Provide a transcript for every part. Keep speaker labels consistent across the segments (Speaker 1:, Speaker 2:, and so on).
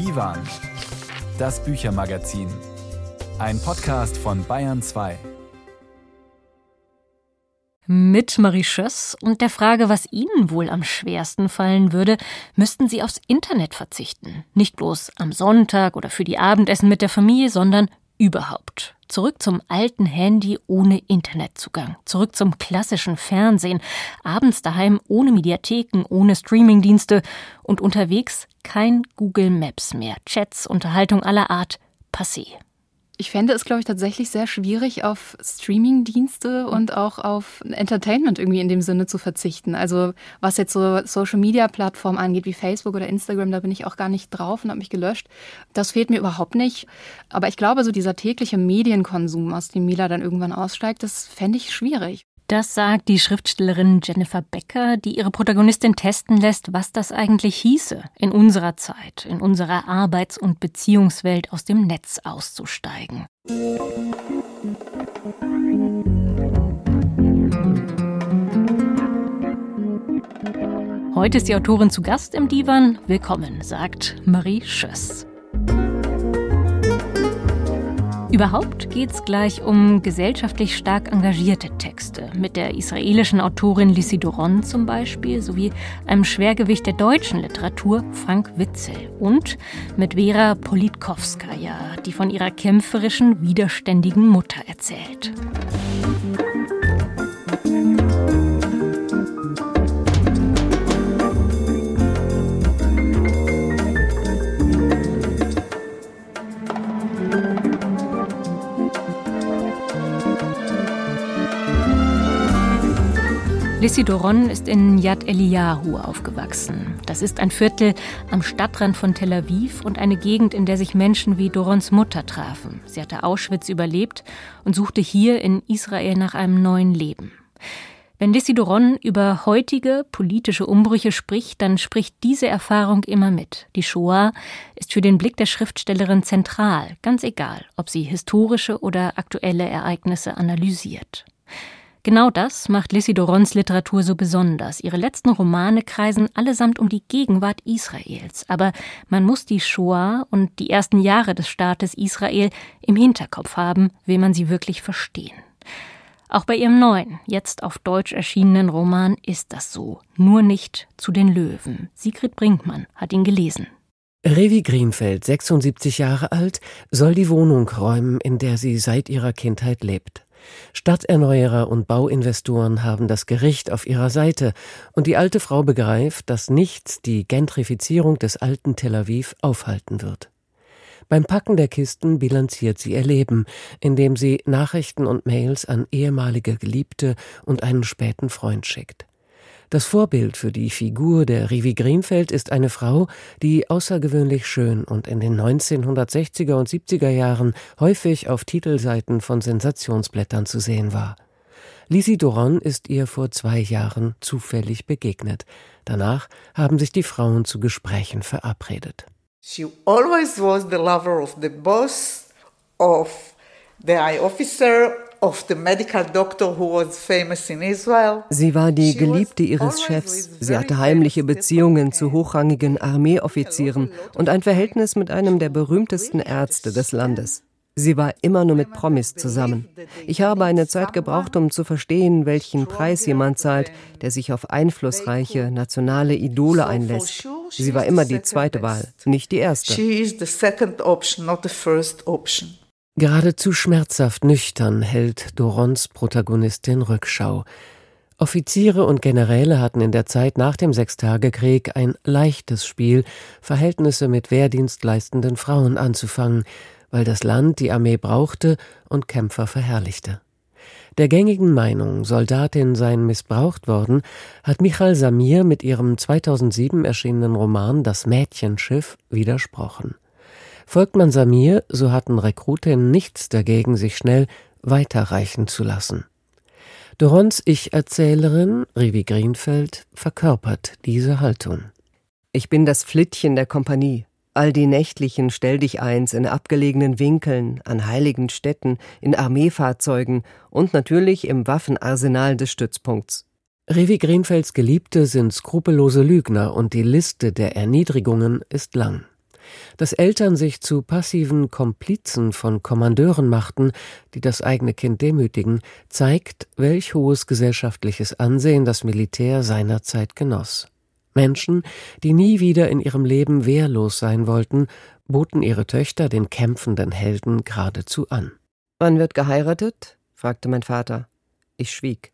Speaker 1: Divan, das Büchermagazin. Ein Podcast von Bayern 2.
Speaker 2: Mit Marie Schöss und der Frage, was Ihnen wohl am schwersten fallen würde, müssten Sie aufs Internet verzichten. Nicht bloß am Sonntag oder für die Abendessen mit der Familie, sondern überhaupt. Zurück zum alten Handy ohne Internetzugang. Zurück zum klassischen Fernsehen. Abends daheim ohne Mediatheken, ohne Streamingdienste und unterwegs kein Google Maps mehr. Chats, Unterhaltung aller Art, passé.
Speaker 3: Ich fände es, glaube ich, tatsächlich sehr schwierig, auf Streaming-Dienste und auch auf Entertainment irgendwie in dem Sinne zu verzichten. Also was jetzt so Social-Media-Plattformen angeht, wie Facebook oder Instagram, da bin ich auch gar nicht drauf und habe mich gelöscht. Das fehlt mir überhaupt nicht. Aber ich glaube, so dieser tägliche Medienkonsum, aus dem Mila dann irgendwann aussteigt, das fände ich schwierig.
Speaker 2: Das sagt die Schriftstellerin Jennifer Becker, die ihre Protagonistin testen lässt, was das eigentlich hieße, in unserer Zeit, in unserer Arbeits- und Beziehungswelt aus dem Netz auszusteigen. Heute ist die Autorin zu Gast im Divan. Willkommen, sagt Marie Schöss. Überhaupt geht es gleich um gesellschaftlich stark engagierte Texte, mit der israelischen Autorin Lissi Doron zum Beispiel, sowie einem Schwergewicht der deutschen Literatur, Frank Witzel, und mit Vera Politkowskaja, die von ihrer kämpferischen, widerständigen Mutter erzählt. Lissy Doron ist in Yad Eliyahu aufgewachsen. Das ist ein Viertel am Stadtrand von Tel Aviv und eine Gegend, in der sich Menschen wie Dorons Mutter trafen. Sie hatte Auschwitz überlebt und suchte hier in Israel nach einem neuen Leben. Wenn Lissy Doron über heutige politische Umbrüche spricht, dann spricht diese Erfahrung immer mit. Die Shoah ist für den Blick der Schriftstellerin zentral, ganz egal, ob sie historische oder aktuelle Ereignisse analysiert. Genau das macht Lissy Dorons Literatur so besonders. Ihre letzten Romane kreisen allesamt um die Gegenwart Israels. Aber man muss die Shoah und die ersten Jahre des Staates Israel im Hinterkopf haben, will man sie wirklich verstehen. Auch bei ihrem neuen, jetzt auf Deutsch erschienenen Roman ist das so. Nur nicht zu den Löwen. Sigrid Brinkmann hat ihn gelesen.
Speaker 4: Revi Greenfeld, 76 Jahre alt, soll die Wohnung räumen, in der sie seit ihrer Kindheit lebt. Stadterneuerer und Bauinvestoren haben das Gericht auf ihrer Seite, und die alte Frau begreift, dass nichts die Gentrifizierung des alten Tel Aviv aufhalten wird. Beim Packen der Kisten bilanziert sie ihr Leben, indem sie Nachrichten und Mails an ehemalige Geliebte und einen späten Freund schickt. Das Vorbild für die Figur der Rivi Greenfeld ist eine Frau, die außergewöhnlich schön und in den 1960er und 70er Jahren häufig auf Titelseiten von Sensationsblättern zu sehen war. Lisi Doron ist ihr vor zwei Jahren zufällig begegnet. Danach haben sich die Frauen zu Gesprächen verabredet.
Speaker 5: She always was the lover of the boss, of the eye officer,
Speaker 4: Sie war die Geliebte ihres Chefs. Sie hatte heimliche Beziehungen zu hochrangigen Armeeoffizieren und ein Verhältnis mit einem der berühmtesten Ärzte des Landes. Sie war immer nur mit Promis zusammen. Ich habe eine Zeit gebraucht, um zu verstehen, welchen Preis jemand zahlt, der sich auf einflussreiche nationale Idole einlässt. Sie war immer die zweite Wahl, nicht die erste. Geradezu schmerzhaft nüchtern hält Dorons Protagonistin Rückschau. Offiziere und Generäle hatten in der Zeit nach dem Sechstagekrieg ein leichtes Spiel, Verhältnisse mit wehrdienstleistenden Frauen anzufangen, weil das Land die Armee brauchte und Kämpfer verherrlichte. Der gängigen Meinung, Soldatin seien missbraucht worden, hat Michal Samir mit ihrem 2007 erschienenen Roman Das Mädchenschiff widersprochen. Folgt man Samir, so hatten Rekrutinnen nichts dagegen, sich schnell weiterreichen zu lassen. Dorons Ich-Erzählerin, Rivi Greenfeld, verkörpert diese Haltung.
Speaker 6: Ich bin das Flittchen der Kompanie. All die nächtlichen Stelldicheins in abgelegenen Winkeln, an heiligen Städten, in Armeefahrzeugen und natürlich im Waffenarsenal des Stützpunkts.
Speaker 4: Rivi Greenfelds Geliebte sind skrupellose Lügner und die Liste der Erniedrigungen ist lang.
Speaker 7: Dass Eltern sich zu passiven Komplizen von Kommandeuren machten, die das eigene Kind demütigen, zeigt, welch hohes gesellschaftliches Ansehen das Militär seinerzeit genoss. Menschen, die nie wieder in ihrem Leben wehrlos sein wollten, boten ihre Töchter den kämpfenden Helden geradezu an.
Speaker 6: Wann wird geheiratet? fragte mein Vater. Ich schwieg.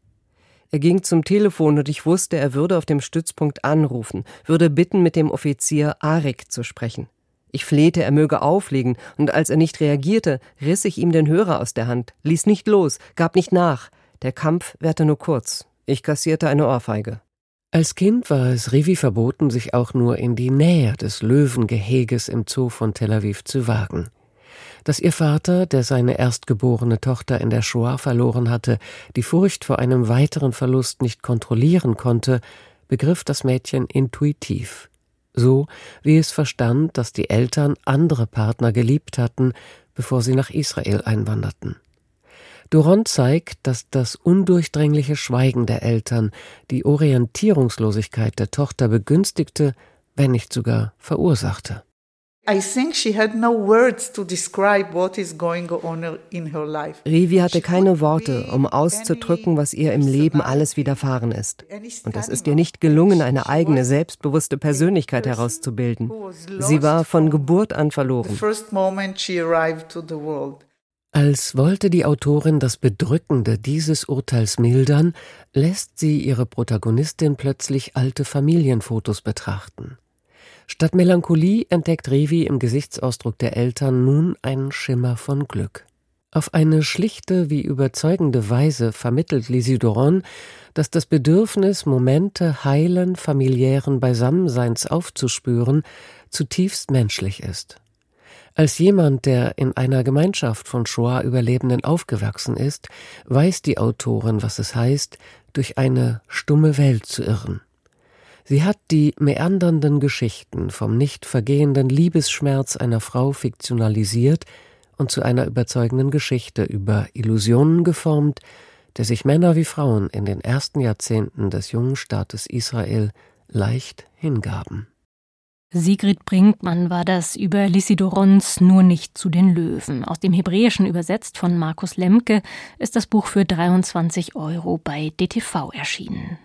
Speaker 6: Er ging zum Telefon und ich wusste, er würde auf dem Stützpunkt anrufen, würde bitten, mit dem Offizier Arik zu sprechen. Ich flehte, er möge auflegen, und als er nicht reagierte, riss ich ihm den Hörer aus der Hand, ließ nicht los, gab nicht nach. Der Kampf währte nur kurz. Ich kassierte eine Ohrfeige.
Speaker 7: Als Kind war es Rivi verboten, sich auch nur in die Nähe des Löwengeheges im Zoo von Tel Aviv zu wagen. Dass ihr Vater, der seine erstgeborene Tochter in der Shoah verloren hatte, die Furcht vor einem weiteren Verlust nicht kontrollieren konnte, begriff das Mädchen intuitiv. So wie es verstand, dass die Eltern andere Partner geliebt hatten, bevor sie nach Israel einwanderten. Duron zeigt, dass das undurchdringliche Schweigen der Eltern die Orientierungslosigkeit der Tochter begünstigte, wenn nicht sogar verursachte.
Speaker 6: Rivi hatte keine Worte, um auszudrücken, was ihr im Leben alles widerfahren ist. Und es ist ihr nicht gelungen, eine eigene, selbstbewusste Persönlichkeit herauszubilden. Sie war von Geburt an verloren.
Speaker 7: Als wollte die Autorin das Bedrückende dieses Urteils mildern, lässt sie ihre Protagonistin plötzlich alte Familienfotos betrachten. Statt Melancholie entdeckt Revi im Gesichtsausdruck der Eltern nun einen Schimmer von Glück. Auf eine schlichte wie überzeugende Weise vermittelt Lisidoron, dass das Bedürfnis, Momente heilen familiären Beisammenseins aufzuspüren, zutiefst menschlich ist. Als jemand, der in einer Gemeinschaft von Shoah-Überlebenden aufgewachsen ist, weiß die Autorin, was es heißt, durch eine stumme Welt zu irren. Sie hat die meandernden Geschichten vom nicht vergehenden Liebesschmerz einer Frau fiktionalisiert und zu einer überzeugenden Geschichte über Illusionen geformt, der sich Männer wie Frauen in den ersten Jahrzehnten des jungen Staates Israel leicht hingaben.
Speaker 8: Sigrid Brinkmann war das über Lysidorons Nur nicht zu den Löwen. Aus dem Hebräischen übersetzt von Markus Lemke ist das Buch für 23 Euro bei DTV erschienen.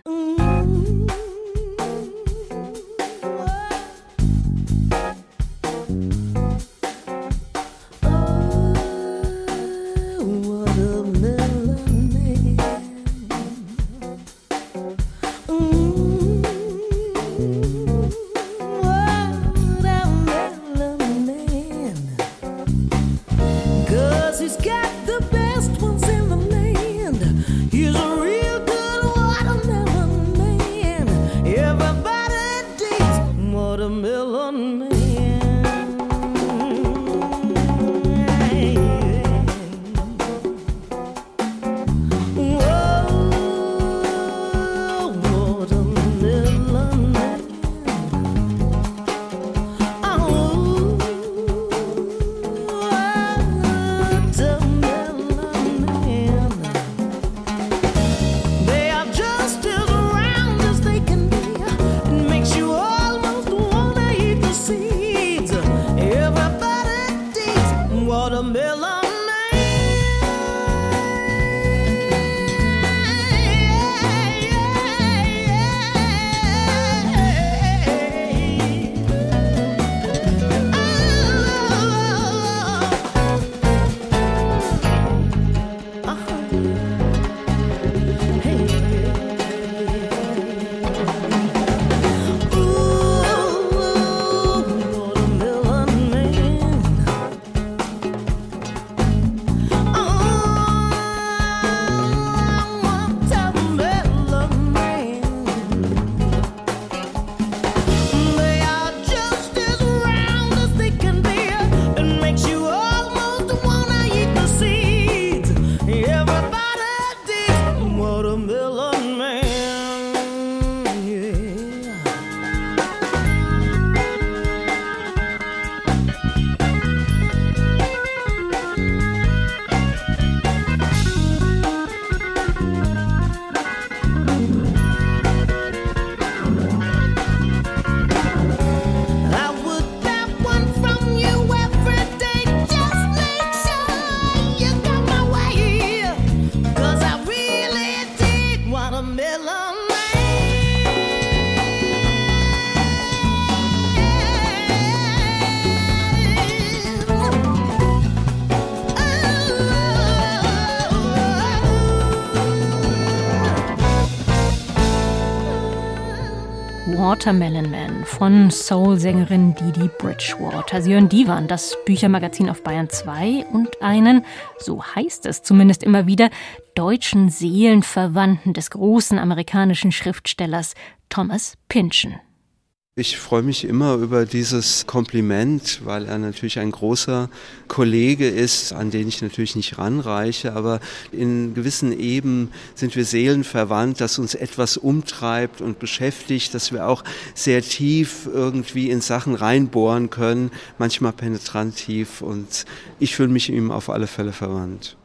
Speaker 2: Watermelon Man von Soul-Sängerin Didi Bridgewater. Sie hören Divan, das Büchermagazin auf Bayern 2 und einen, so heißt es zumindest immer wieder, deutschen Seelenverwandten des großen amerikanischen Schriftstellers Thomas Pynchon.
Speaker 7: Ich freue mich immer über dieses Kompliment, weil er natürlich ein großer Kollege ist, an den ich natürlich nicht ranreiche, aber in gewissen Eben sind wir seelenverwandt, dass uns etwas umtreibt und beschäftigt, dass wir auch sehr tief irgendwie in Sachen reinbohren können, manchmal penetrant tief und ich fühle mich ihm auf alle Fälle verwandt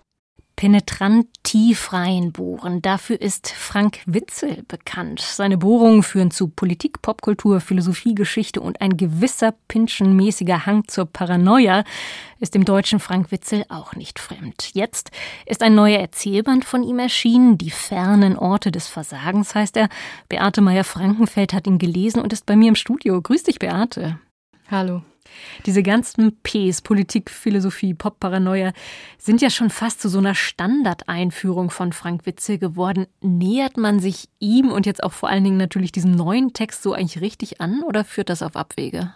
Speaker 2: penetrant tief reinbohren. Dafür ist Frank Witzel bekannt. Seine Bohrungen führen zu Politik, Popkultur, Philosophie, Geschichte und ein gewisser Pinschenmäßiger Hang zur Paranoia ist dem deutschen Frank Witzel auch nicht fremd. Jetzt ist ein neuer Erzählband von ihm erschienen. Die fernen Orte des Versagens heißt er. Beate Meyer-Frankenfeld hat ihn gelesen und ist bei mir im Studio. Grüß dich, Beate.
Speaker 9: Hallo.
Speaker 2: Diese ganzen Ps, Politik, Philosophie, Pop-Paranoia, sind ja schon fast zu so einer Standardeinführung von Frank Witzel geworden. Nähert man sich ihm und jetzt auch vor allen Dingen natürlich diesem neuen Text so eigentlich richtig an oder führt das auf Abwege?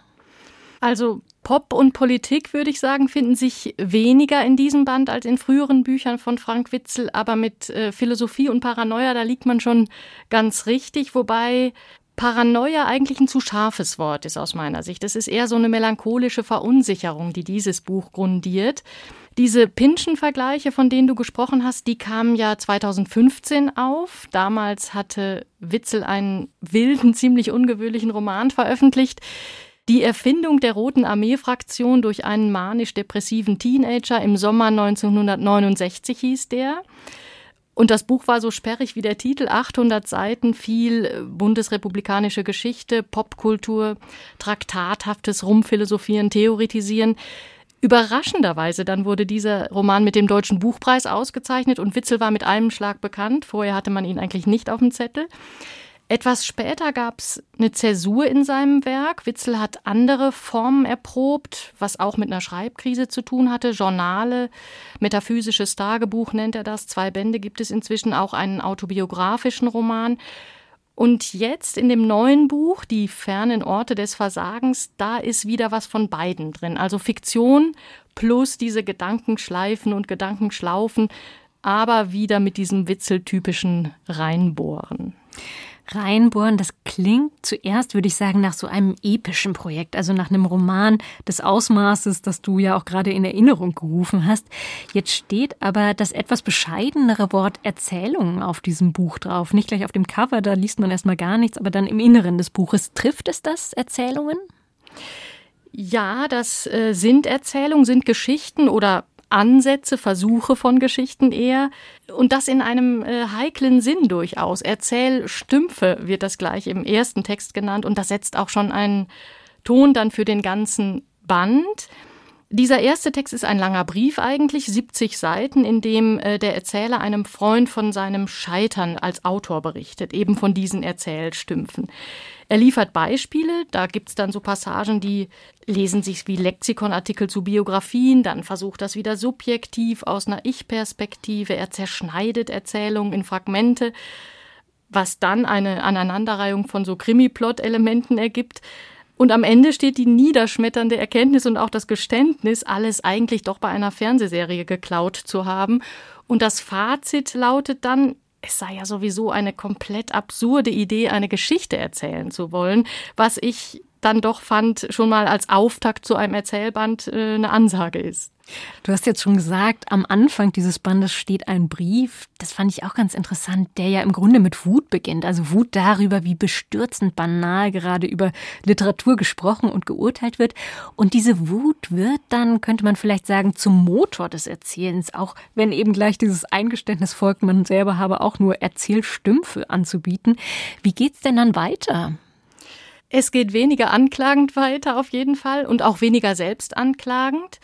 Speaker 9: Also Pop und Politik, würde ich sagen, finden sich weniger in diesem Band als in früheren Büchern von Frank Witzel, aber mit äh, Philosophie und Paranoia, da liegt man schon ganz richtig, wobei Paranoia eigentlich ein zu scharfes Wort ist aus meiner Sicht. Es ist eher so eine melancholische Verunsicherung, die dieses Buch grundiert. Diese Pinschen-Vergleiche, von denen du gesprochen hast, die kamen ja 2015 auf. Damals hatte Witzel einen wilden, ziemlich ungewöhnlichen Roman veröffentlicht. Die Erfindung der Roten Armee-Fraktion durch einen manisch-depressiven Teenager im Sommer 1969 hieß der. Und das Buch war so sperrig wie der Titel, 800 Seiten, viel äh, bundesrepublikanische Geschichte, Popkultur, traktathaftes Rumphilosophieren, Theoretisieren. Überraschenderweise dann wurde dieser Roman mit dem Deutschen Buchpreis ausgezeichnet und Witzel war mit einem Schlag bekannt. Vorher hatte man ihn eigentlich nicht auf dem Zettel. Etwas später gab es eine Zäsur in seinem Werk. Witzel hat andere Formen erprobt, was auch mit einer Schreibkrise zu tun hatte. Journale, metaphysisches Tagebuch nennt er das. Zwei Bände gibt es inzwischen, auch einen autobiografischen Roman. Und jetzt in dem neuen Buch, Die fernen Orte des Versagens, da ist wieder was von beiden drin. Also Fiktion plus diese Gedankenschleifen und Gedankenschlaufen, aber wieder mit diesem Witzeltypischen Reinbohren
Speaker 2: reinbohren. Das klingt zuerst, würde ich sagen, nach so einem epischen Projekt, also nach einem Roman des Ausmaßes, das du ja auch gerade in Erinnerung gerufen hast. Jetzt steht aber das etwas bescheidenere Wort Erzählungen auf diesem Buch drauf. Nicht gleich auf dem Cover, da liest man erstmal gar nichts, aber dann im Inneren des Buches. Trifft es das, Erzählungen?
Speaker 9: Ja, das äh, sind Erzählungen, sind Geschichten oder Ansätze, Versuche von Geschichten eher und das in einem äh, heiklen Sinn durchaus. Erzählstümpfe wird das gleich im ersten Text genannt und das setzt auch schon einen Ton dann für den ganzen Band. Dieser erste Text ist ein langer Brief eigentlich, 70 Seiten, in dem äh, der Erzähler einem Freund von seinem Scheitern als Autor berichtet, eben von diesen Erzählstümpfen. Er liefert Beispiele, da gibt's dann so Passagen, die lesen sich wie Lexikonartikel zu Biografien, dann versucht das wieder subjektiv aus einer Ich-Perspektive, er zerschneidet Erzählungen in Fragmente, was dann eine Aneinanderreihung von so Krimi-Plot-Elementen ergibt. Und am Ende steht die niederschmetternde Erkenntnis und auch das Geständnis, alles eigentlich doch bei einer Fernsehserie geklaut zu haben. Und das Fazit lautet dann, es sei ja sowieso eine komplett absurde Idee, eine Geschichte erzählen zu wollen, was ich dann doch fand, schon mal als Auftakt zu einem Erzählband äh, eine Ansage ist.
Speaker 2: Du hast jetzt schon gesagt, am Anfang dieses Bandes steht ein Brief. Das fand ich auch ganz interessant, der ja im Grunde mit Wut beginnt. Also Wut darüber, wie bestürzend banal gerade über Literatur gesprochen und geurteilt wird. Und diese Wut wird dann, könnte man vielleicht sagen, zum Motor des Erzählens. Auch wenn eben gleich dieses Eingeständnis folgt, man selber habe auch nur Erzählstümpfe anzubieten. Wie geht's denn dann weiter?
Speaker 9: Es geht weniger anklagend weiter auf jeden Fall und auch weniger selbstanklagend.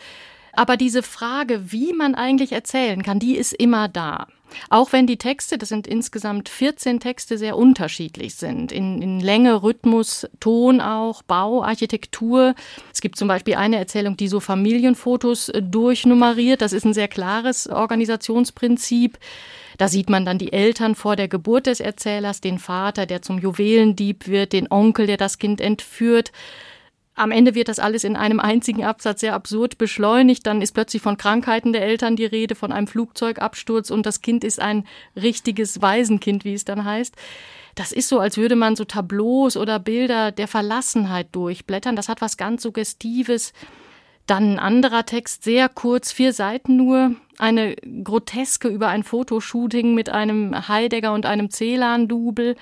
Speaker 9: Aber diese Frage, wie man eigentlich erzählen kann, die ist immer da. Auch wenn die Texte, das sind insgesamt 14 Texte, sehr unterschiedlich sind. In, in, Länge, Rhythmus, Ton auch, Bau, Architektur. Es gibt zum Beispiel eine Erzählung, die so Familienfotos äh, durchnummeriert. Das ist ein sehr klares Organisationsprinzip. Da sieht man dann die Eltern vor der Geburt des Erzählers, den Vater, der zum Juwelendieb wird, den Onkel, der das Kind entführt. Am Ende wird das alles in einem einzigen Absatz sehr absurd beschleunigt. Dann ist plötzlich von Krankheiten der Eltern die Rede, von einem Flugzeugabsturz und das Kind ist ein richtiges Waisenkind, wie es dann heißt. Das ist so, als würde man so Tableaus oder Bilder der Verlassenheit durchblättern. Das hat was ganz Suggestives. Dann ein anderer Text, sehr kurz, vier Seiten nur, eine Groteske über ein Fotoshooting mit einem Heidegger und einem Celan-Double.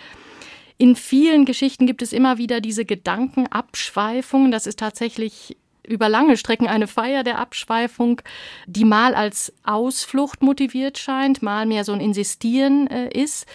Speaker 9: In vielen Geschichten gibt es immer wieder diese Gedankenabschweifungen. Das ist tatsächlich über lange Strecken eine Feier der Abschweifung, die mal als Ausflucht motiviert scheint, mal mehr so ein Insistieren äh, ist.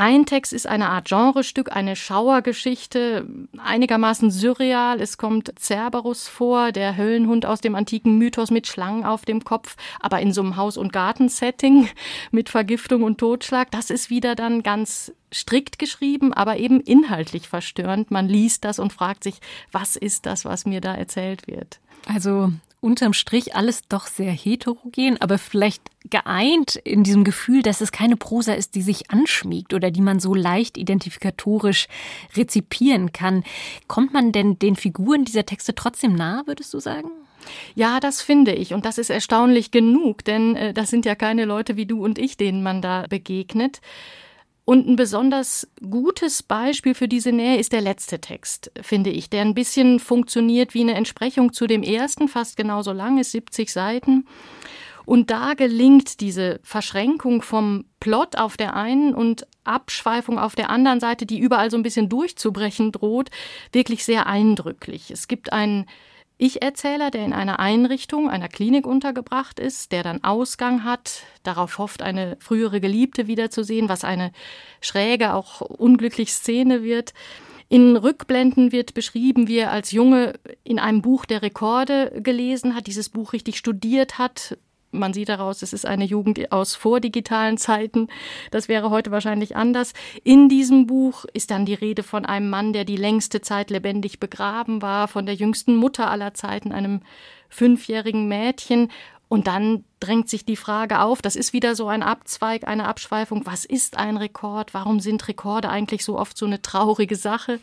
Speaker 9: Ein Text ist eine Art Genrestück, eine Schauergeschichte, einigermaßen surreal. Es kommt Cerberus vor, der Höllenhund aus dem antiken Mythos mit Schlangen auf dem Kopf, aber in so einem Haus- und Gartensetting mit Vergiftung und Totschlag. Das ist wieder dann ganz strikt geschrieben, aber eben inhaltlich verstörend. Man liest das und fragt sich, was ist das, was mir da erzählt wird?
Speaker 2: Also unterm Strich alles doch sehr heterogen, aber vielleicht geeint in diesem Gefühl, dass es keine Prosa ist, die sich anschmiegt oder die man so leicht identifikatorisch rezipieren kann. Kommt man denn den Figuren dieser Texte trotzdem nah, würdest du sagen?
Speaker 9: Ja, das finde ich. Und das ist erstaunlich genug, denn äh, das sind ja keine Leute wie du und ich, denen man da begegnet. Und ein besonders gutes Beispiel für diese Nähe ist der letzte Text, finde ich, der ein bisschen funktioniert wie eine Entsprechung zu dem ersten, fast genauso lang ist, 70 Seiten. Und da gelingt diese Verschränkung vom Plot auf der einen und Abschweifung auf der anderen Seite, die überall so ein bisschen durchzubrechen droht, wirklich sehr eindrücklich. Es gibt einen ich-Erzähler, der in einer Einrichtung, einer Klinik untergebracht ist, der dann Ausgang hat, darauf hofft, eine frühere Geliebte wiederzusehen, was eine schräge, auch unglückliche Szene wird. In Rückblenden wird beschrieben, wie er als Junge in einem Buch der Rekorde gelesen hat, dieses Buch richtig studiert hat, man sieht daraus, es ist eine Jugend aus vordigitalen Zeiten. Das wäre heute wahrscheinlich anders. In diesem Buch ist dann die Rede von einem Mann, der die längste Zeit lebendig begraben war, von der jüngsten Mutter aller Zeiten, einem fünfjährigen Mädchen. Und dann drängt sich die Frage auf, das ist wieder so ein Abzweig, eine Abschweifung, was ist ein Rekord? Warum sind Rekorde eigentlich so oft so eine traurige Sache?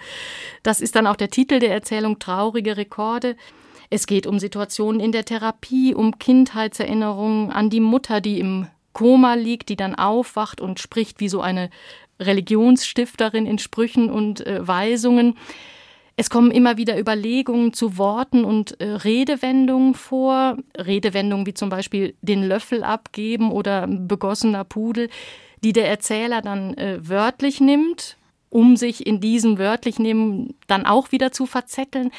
Speaker 9: Das ist dann auch der Titel der Erzählung, traurige Rekorde. Es geht um Situationen in der Therapie, um Kindheitserinnerungen an die Mutter, die im Koma liegt, die dann aufwacht und spricht wie so eine Religionsstifterin in Sprüchen und äh, Weisungen. Es kommen immer wieder Überlegungen zu Worten und äh, Redewendungen vor. Redewendungen wie zum Beispiel den Löffel abgeben oder begossener Pudel, die der Erzähler dann äh, wörtlich nimmt, um sich in diesem wörtlich nehmen dann auch wieder zu verzetteln.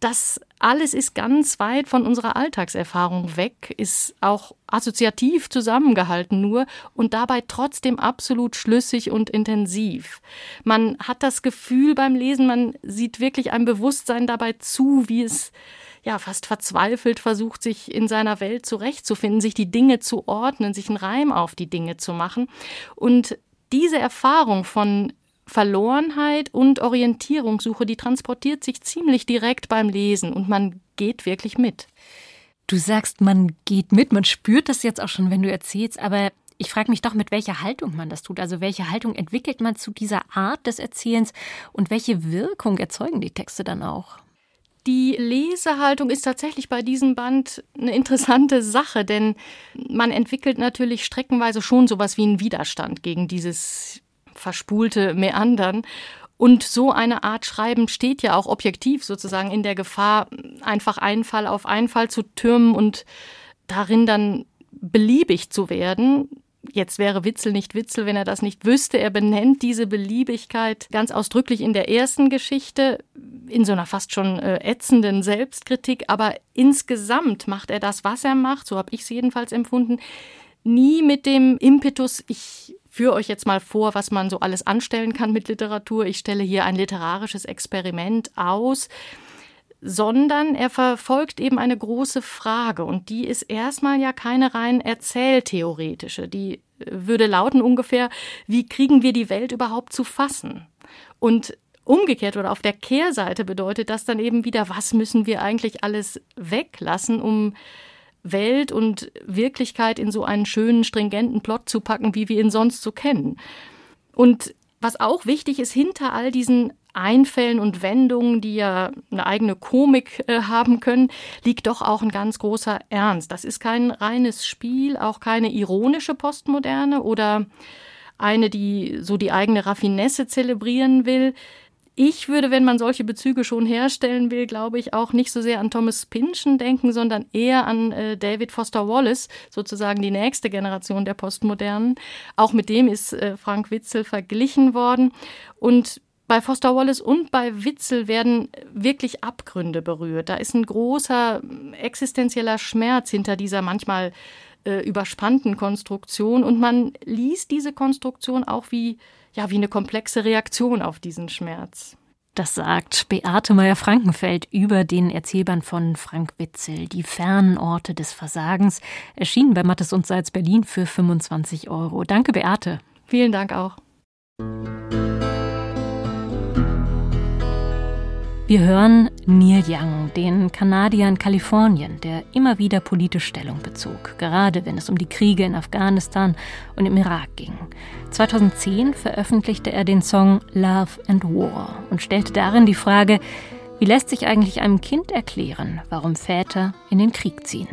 Speaker 9: Das alles ist ganz weit von unserer Alltagserfahrung weg, ist auch assoziativ zusammengehalten nur und dabei trotzdem absolut schlüssig und intensiv. Man hat das Gefühl beim Lesen, man sieht wirklich ein Bewusstsein dabei zu, wie es ja fast verzweifelt versucht, sich in seiner Welt zurechtzufinden, sich die Dinge zu ordnen, sich einen Reim auf die Dinge zu machen. Und diese Erfahrung von Verlorenheit und Orientierungssuche, die transportiert sich ziemlich direkt beim Lesen und man geht wirklich mit.
Speaker 2: Du sagst, man geht mit, man spürt das jetzt auch schon, wenn du erzählst, aber ich frage mich doch, mit welcher Haltung man das tut. Also welche Haltung entwickelt man zu dieser Art des Erzählens und welche Wirkung erzeugen die Texte dann auch?
Speaker 9: Die Lesehaltung ist tatsächlich bei diesem Band eine interessante Sache, denn man entwickelt natürlich streckenweise schon sowas wie einen Widerstand gegen dieses verspulte Meandern. Und so eine Art Schreiben steht ja auch objektiv sozusagen in der Gefahr, einfach Einfall auf Einfall zu türmen und darin dann beliebig zu werden. Jetzt wäre Witzel nicht Witzel, wenn er das nicht wüsste. Er benennt diese Beliebigkeit ganz ausdrücklich in der ersten Geschichte, in so einer fast schon äh, ätzenden Selbstkritik. Aber insgesamt macht er das, was er macht, so habe ich es jedenfalls empfunden, nie mit dem Impetus, ich führe euch jetzt mal vor, was man so alles anstellen kann mit Literatur. Ich stelle hier ein literarisches Experiment aus. sondern er verfolgt eben eine große Frage und die ist erstmal ja keine rein erzähltheoretische. Die äh, würde lauten ungefähr, wie kriegen wir die Welt überhaupt zu fassen? Und umgekehrt oder auf der Kehrseite bedeutet das dann eben wieder, was müssen wir eigentlich alles weglassen, um Welt und Wirklichkeit in so einen schönen, stringenten Plot zu packen, wie wir ihn sonst so kennen. Und was auch wichtig ist, hinter all diesen Einfällen und Wendungen, die ja eine eigene Komik äh, haben können, liegt doch auch ein ganz großer Ernst. Das ist kein reines Spiel, auch keine ironische Postmoderne oder eine, die so die eigene Raffinesse zelebrieren will. Ich würde, wenn man solche Bezüge schon herstellen will, glaube ich, auch nicht so sehr an Thomas Pynchon denken, sondern eher an äh, David Foster Wallace, sozusagen die nächste Generation der Postmodernen. Auch mit dem ist äh, Frank Witzel verglichen worden. Und bei Foster Wallace und bei Witzel werden wirklich Abgründe berührt. Da ist ein großer existenzieller Schmerz hinter dieser manchmal äh, überspannten Konstruktion und man liest diese Konstruktion auch wie ja wie eine komplexe Reaktion auf diesen Schmerz.
Speaker 10: Das sagt Beate Meyer-Frankenfeld über den Erzählband von Frank Witzel, Die fernen Orte des Versagens, erschienen bei Mattes und Salz Berlin für 25 Euro. Danke, Beate.
Speaker 9: Vielen Dank auch.
Speaker 10: Wir hören Neil Young, den Kanadier in Kalifornien, der immer wieder politisch Stellung bezog, gerade wenn es um die Kriege in Afghanistan und im Irak ging. 2010 veröffentlichte er den Song Love and War und stellte darin die Frage, wie lässt sich eigentlich einem Kind erklären, warum Väter in den Krieg ziehen?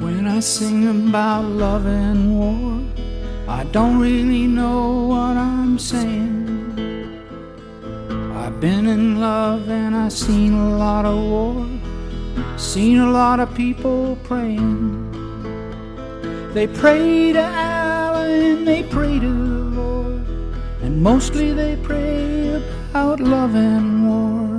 Speaker 10: When I sing about love and war, I don't really know what I'm saying. I've been in love and I've seen a lot of war, seen a lot of people praying. They pray to Allah and they pray to the Lord, and mostly they pray about love and war.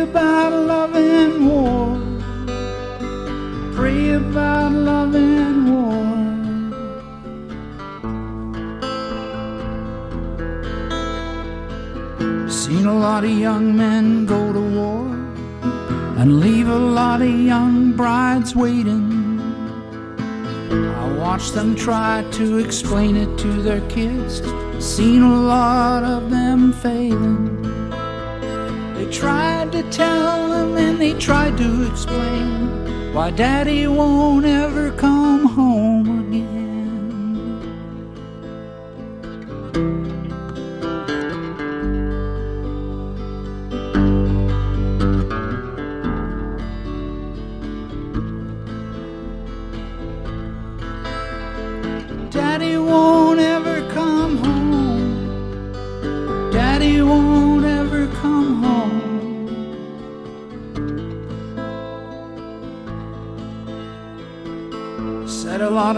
Speaker 10: About love and war. Pray about love and war. Seen a lot of young men go to war and leave a lot of young brides waiting. I watched them try to explain it to their kids. Seen a lot of them failing tried to tell him and they tried to explain why daddy won't ever come home again.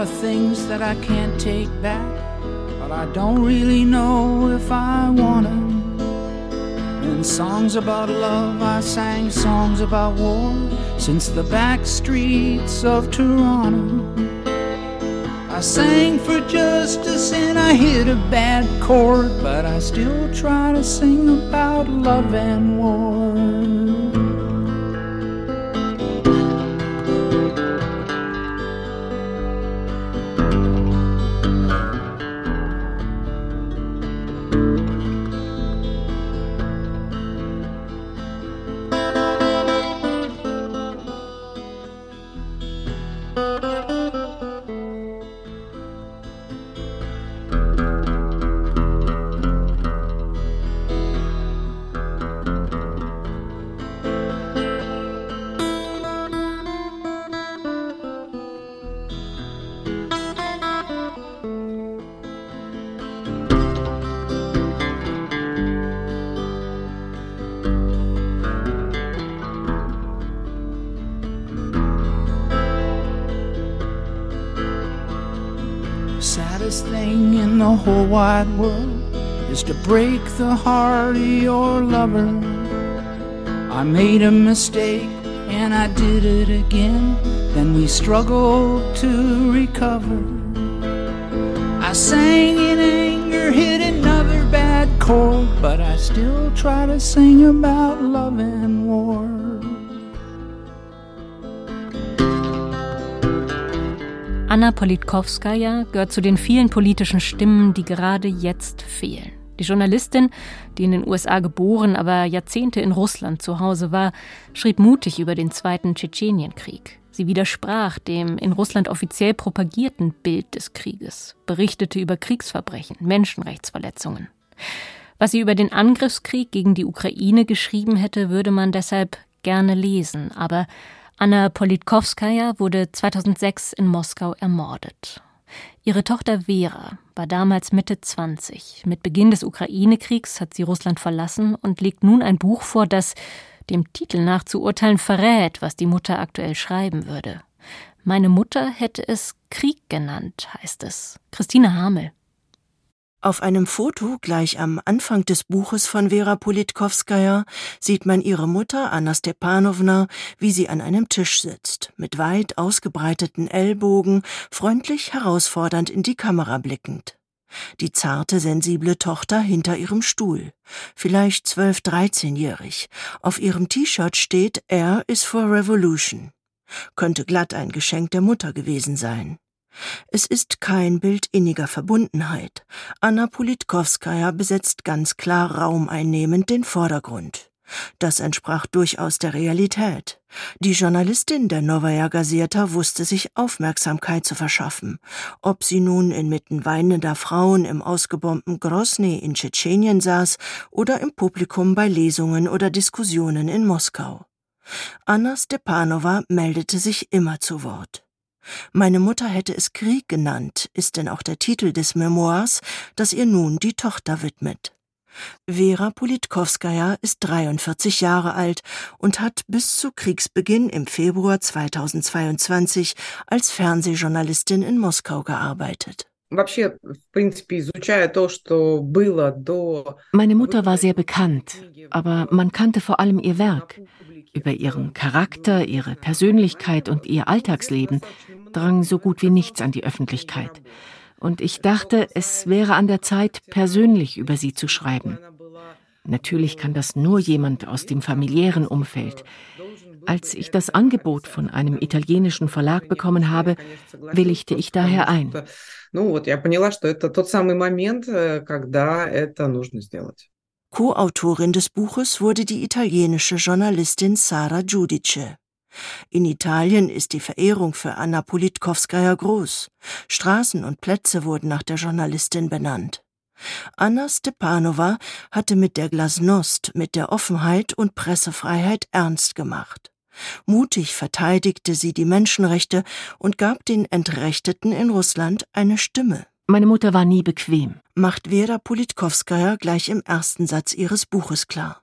Speaker 10: Things that I can't take back, but I don't really know if I wanna. In songs about love, I sang songs about war since the back streets of Toronto. I sang for justice and I hit a bad chord, but I still try to sing about love and war. Wide world is to break the heart of your lover. I made a mistake and I did it again. Then we struggled to recover. I sang in anger, hit another bad chord, but I still try to sing about love and war.
Speaker 2: Anna Politkovskaya gehört zu den vielen politischen Stimmen, die gerade jetzt fehlen. Die Journalistin, die in den USA geboren, aber Jahrzehnte in Russland zu Hause war, schrieb mutig über den Zweiten Tschetschenienkrieg. Sie widersprach dem in Russland offiziell propagierten Bild des Krieges, berichtete über Kriegsverbrechen, Menschenrechtsverletzungen. Was sie über den Angriffskrieg gegen die Ukraine geschrieben hätte, würde man deshalb gerne lesen, aber Anna Politkovskaya wurde 2006 in Moskau ermordet. Ihre Tochter Vera war damals Mitte 20. Mit Beginn des Ukraine-Kriegs hat sie Russland verlassen und legt nun ein Buch vor, das dem Titel nach zu urteilen verrät, was die Mutter aktuell schreiben würde. Meine Mutter hätte es Krieg genannt, heißt es. Christine Hamel.
Speaker 11: Auf einem Foto gleich am Anfang des Buches von Vera Politkovskaya sieht man ihre Mutter Anna Stepanowna, wie sie an einem Tisch sitzt, mit weit ausgebreiteten Ellbogen, freundlich herausfordernd in die Kamera blickend. Die zarte, sensible Tochter hinter ihrem Stuhl, vielleicht zwölf, dreizehnjährig. Auf ihrem T-Shirt steht R is for Revolution. Könnte glatt ein Geschenk der Mutter gewesen sein. Es ist kein Bild inniger Verbundenheit. Anna Politkovskaya besetzt ganz klar raumeinnehmend den Vordergrund. Das entsprach durchaus der Realität. Die Journalistin der Novaya Gazeta wusste sich Aufmerksamkeit zu verschaffen, ob sie nun inmitten weinender Frauen im ausgebombten Grosny in Tschetschenien saß oder im Publikum bei Lesungen oder Diskussionen in Moskau. Anna Stepanova meldete sich immer zu Wort. Meine Mutter hätte es Krieg genannt, ist denn auch der Titel des Memoirs, das ihr nun die Tochter widmet. Vera Politkovskaya ist 43 Jahre alt und hat bis zu Kriegsbeginn im Februar 2022 als Fernsehjournalistin in Moskau gearbeitet.
Speaker 12: Meine
Speaker 13: Mutter war sehr bekannt, aber man kannte vor allem ihr Werk. Über ihren Charakter, ihre Persönlichkeit und ihr Alltagsleben drang so gut wie nichts an die Öffentlichkeit. Und ich dachte, es wäre an der Zeit, persönlich über sie zu schreiben. Natürlich kann das nur jemand aus dem familiären Umfeld. Als ich das Angebot von einem italienischen Verlag bekommen habe, willigte ich daher ein.
Speaker 11: Co-Autorin des Buches wurde die italienische Journalistin Sara Giudice. In Italien ist die Verehrung für Anna Politkovskaya groß. Straßen und Plätze wurden nach der Journalistin benannt. Anna Stepanova hatte mit der Glasnost, mit der Offenheit und Pressefreiheit ernst gemacht. Mutig verteidigte sie die Menschenrechte und gab den Entrechteten in Russland eine Stimme.
Speaker 13: Meine Mutter war nie bequem,
Speaker 11: macht Vera Politkovskaya gleich im ersten Satz ihres Buches klar.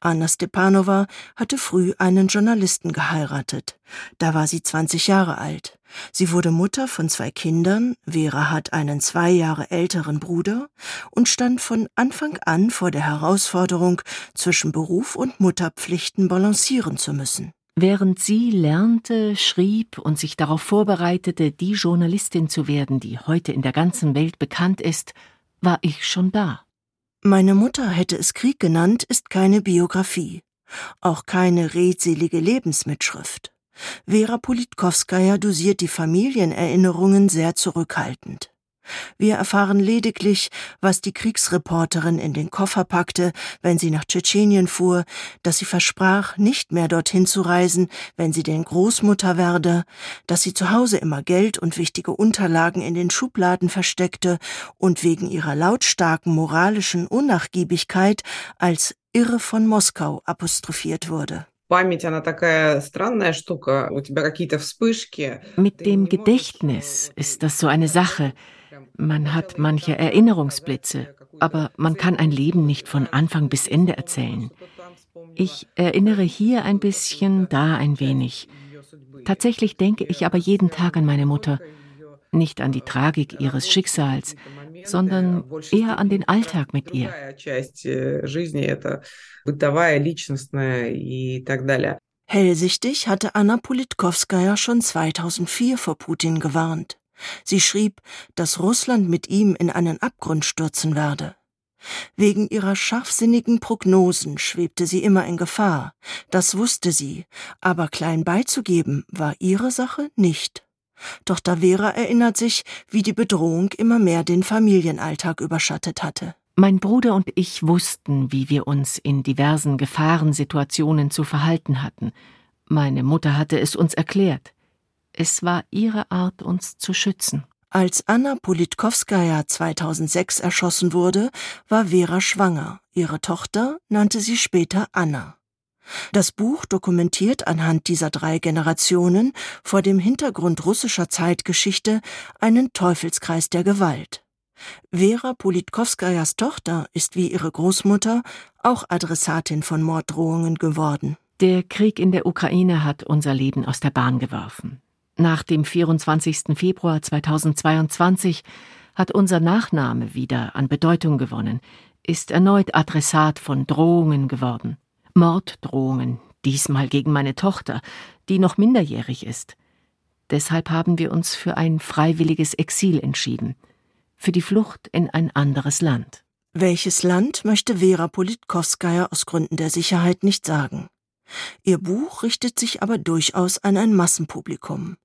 Speaker 11: Anna Stepanova hatte früh einen Journalisten geheiratet. Da war sie 20 Jahre alt. Sie wurde Mutter von zwei Kindern, Vera hat einen zwei Jahre älteren Bruder und stand von Anfang an vor der Herausforderung, zwischen Beruf und Mutterpflichten balancieren zu müssen.
Speaker 13: Während sie lernte, schrieb und sich darauf vorbereitete, die Journalistin zu werden, die heute in der ganzen Welt bekannt ist, war ich schon da.
Speaker 11: Meine Mutter hätte es Krieg genannt, ist keine Biografie, auch keine redselige Lebensmitschrift. Vera Politkovskaya dosiert die Familienerinnerungen sehr zurückhaltend. Wir erfahren lediglich, was die Kriegsreporterin in den Koffer packte, wenn sie nach Tschetschenien fuhr, dass sie versprach, nicht mehr dorthin zu reisen, wenn sie denn Großmutter werde, dass sie zu Hause immer Geld und wichtige Unterlagen in den Schubladen versteckte und wegen ihrer lautstarken moralischen Unnachgiebigkeit als Irre von Moskau apostrophiert wurde.
Speaker 13: Mit dem Gedächtnis ist das so eine Sache. Man hat manche Erinnerungsblitze, aber man kann ein Leben nicht von Anfang bis Ende erzählen. Ich erinnere hier ein bisschen, da ein wenig. Tatsächlich denke ich aber jeden Tag an meine Mutter, nicht an die Tragik ihres Schicksals, sondern eher an den Alltag mit ihr.
Speaker 11: Hellsichtig hatte Anna Politkowskaja schon 2004 vor Putin gewarnt. Sie schrieb, dass Russland mit ihm in einen Abgrund stürzen werde. Wegen ihrer scharfsinnigen Prognosen schwebte sie immer in Gefahr, das wusste sie, aber klein beizugeben war ihre Sache nicht. Doch Davera erinnert sich, wie die Bedrohung immer mehr den Familienalltag überschattet hatte.
Speaker 13: Mein Bruder und ich wussten, wie wir uns in diversen Gefahrensituationen zu verhalten hatten. Meine Mutter hatte es uns erklärt. Es war ihre Art, uns zu schützen.
Speaker 11: Als Anna Politkowskaja 2006 erschossen wurde, war Vera schwanger. Ihre Tochter nannte sie später Anna. Das Buch dokumentiert anhand dieser drei Generationen vor dem Hintergrund russischer Zeitgeschichte einen Teufelskreis der Gewalt. Vera Politkowskajas Tochter ist wie ihre Großmutter auch Adressatin von Morddrohungen geworden.
Speaker 13: Der Krieg in der Ukraine hat unser Leben aus der Bahn geworfen. Nach dem 24. Februar 2022 hat unser Nachname wieder an Bedeutung gewonnen, ist erneut Adressat von Drohungen geworden. Morddrohungen, diesmal gegen meine Tochter, die noch minderjährig ist. Deshalb haben wir uns für ein freiwilliges Exil entschieden, für die Flucht in ein anderes Land.
Speaker 11: Welches Land möchte Vera Politkowskaja aus Gründen der Sicherheit nicht sagen. Ihr Buch richtet sich aber durchaus an ein Massenpublikum.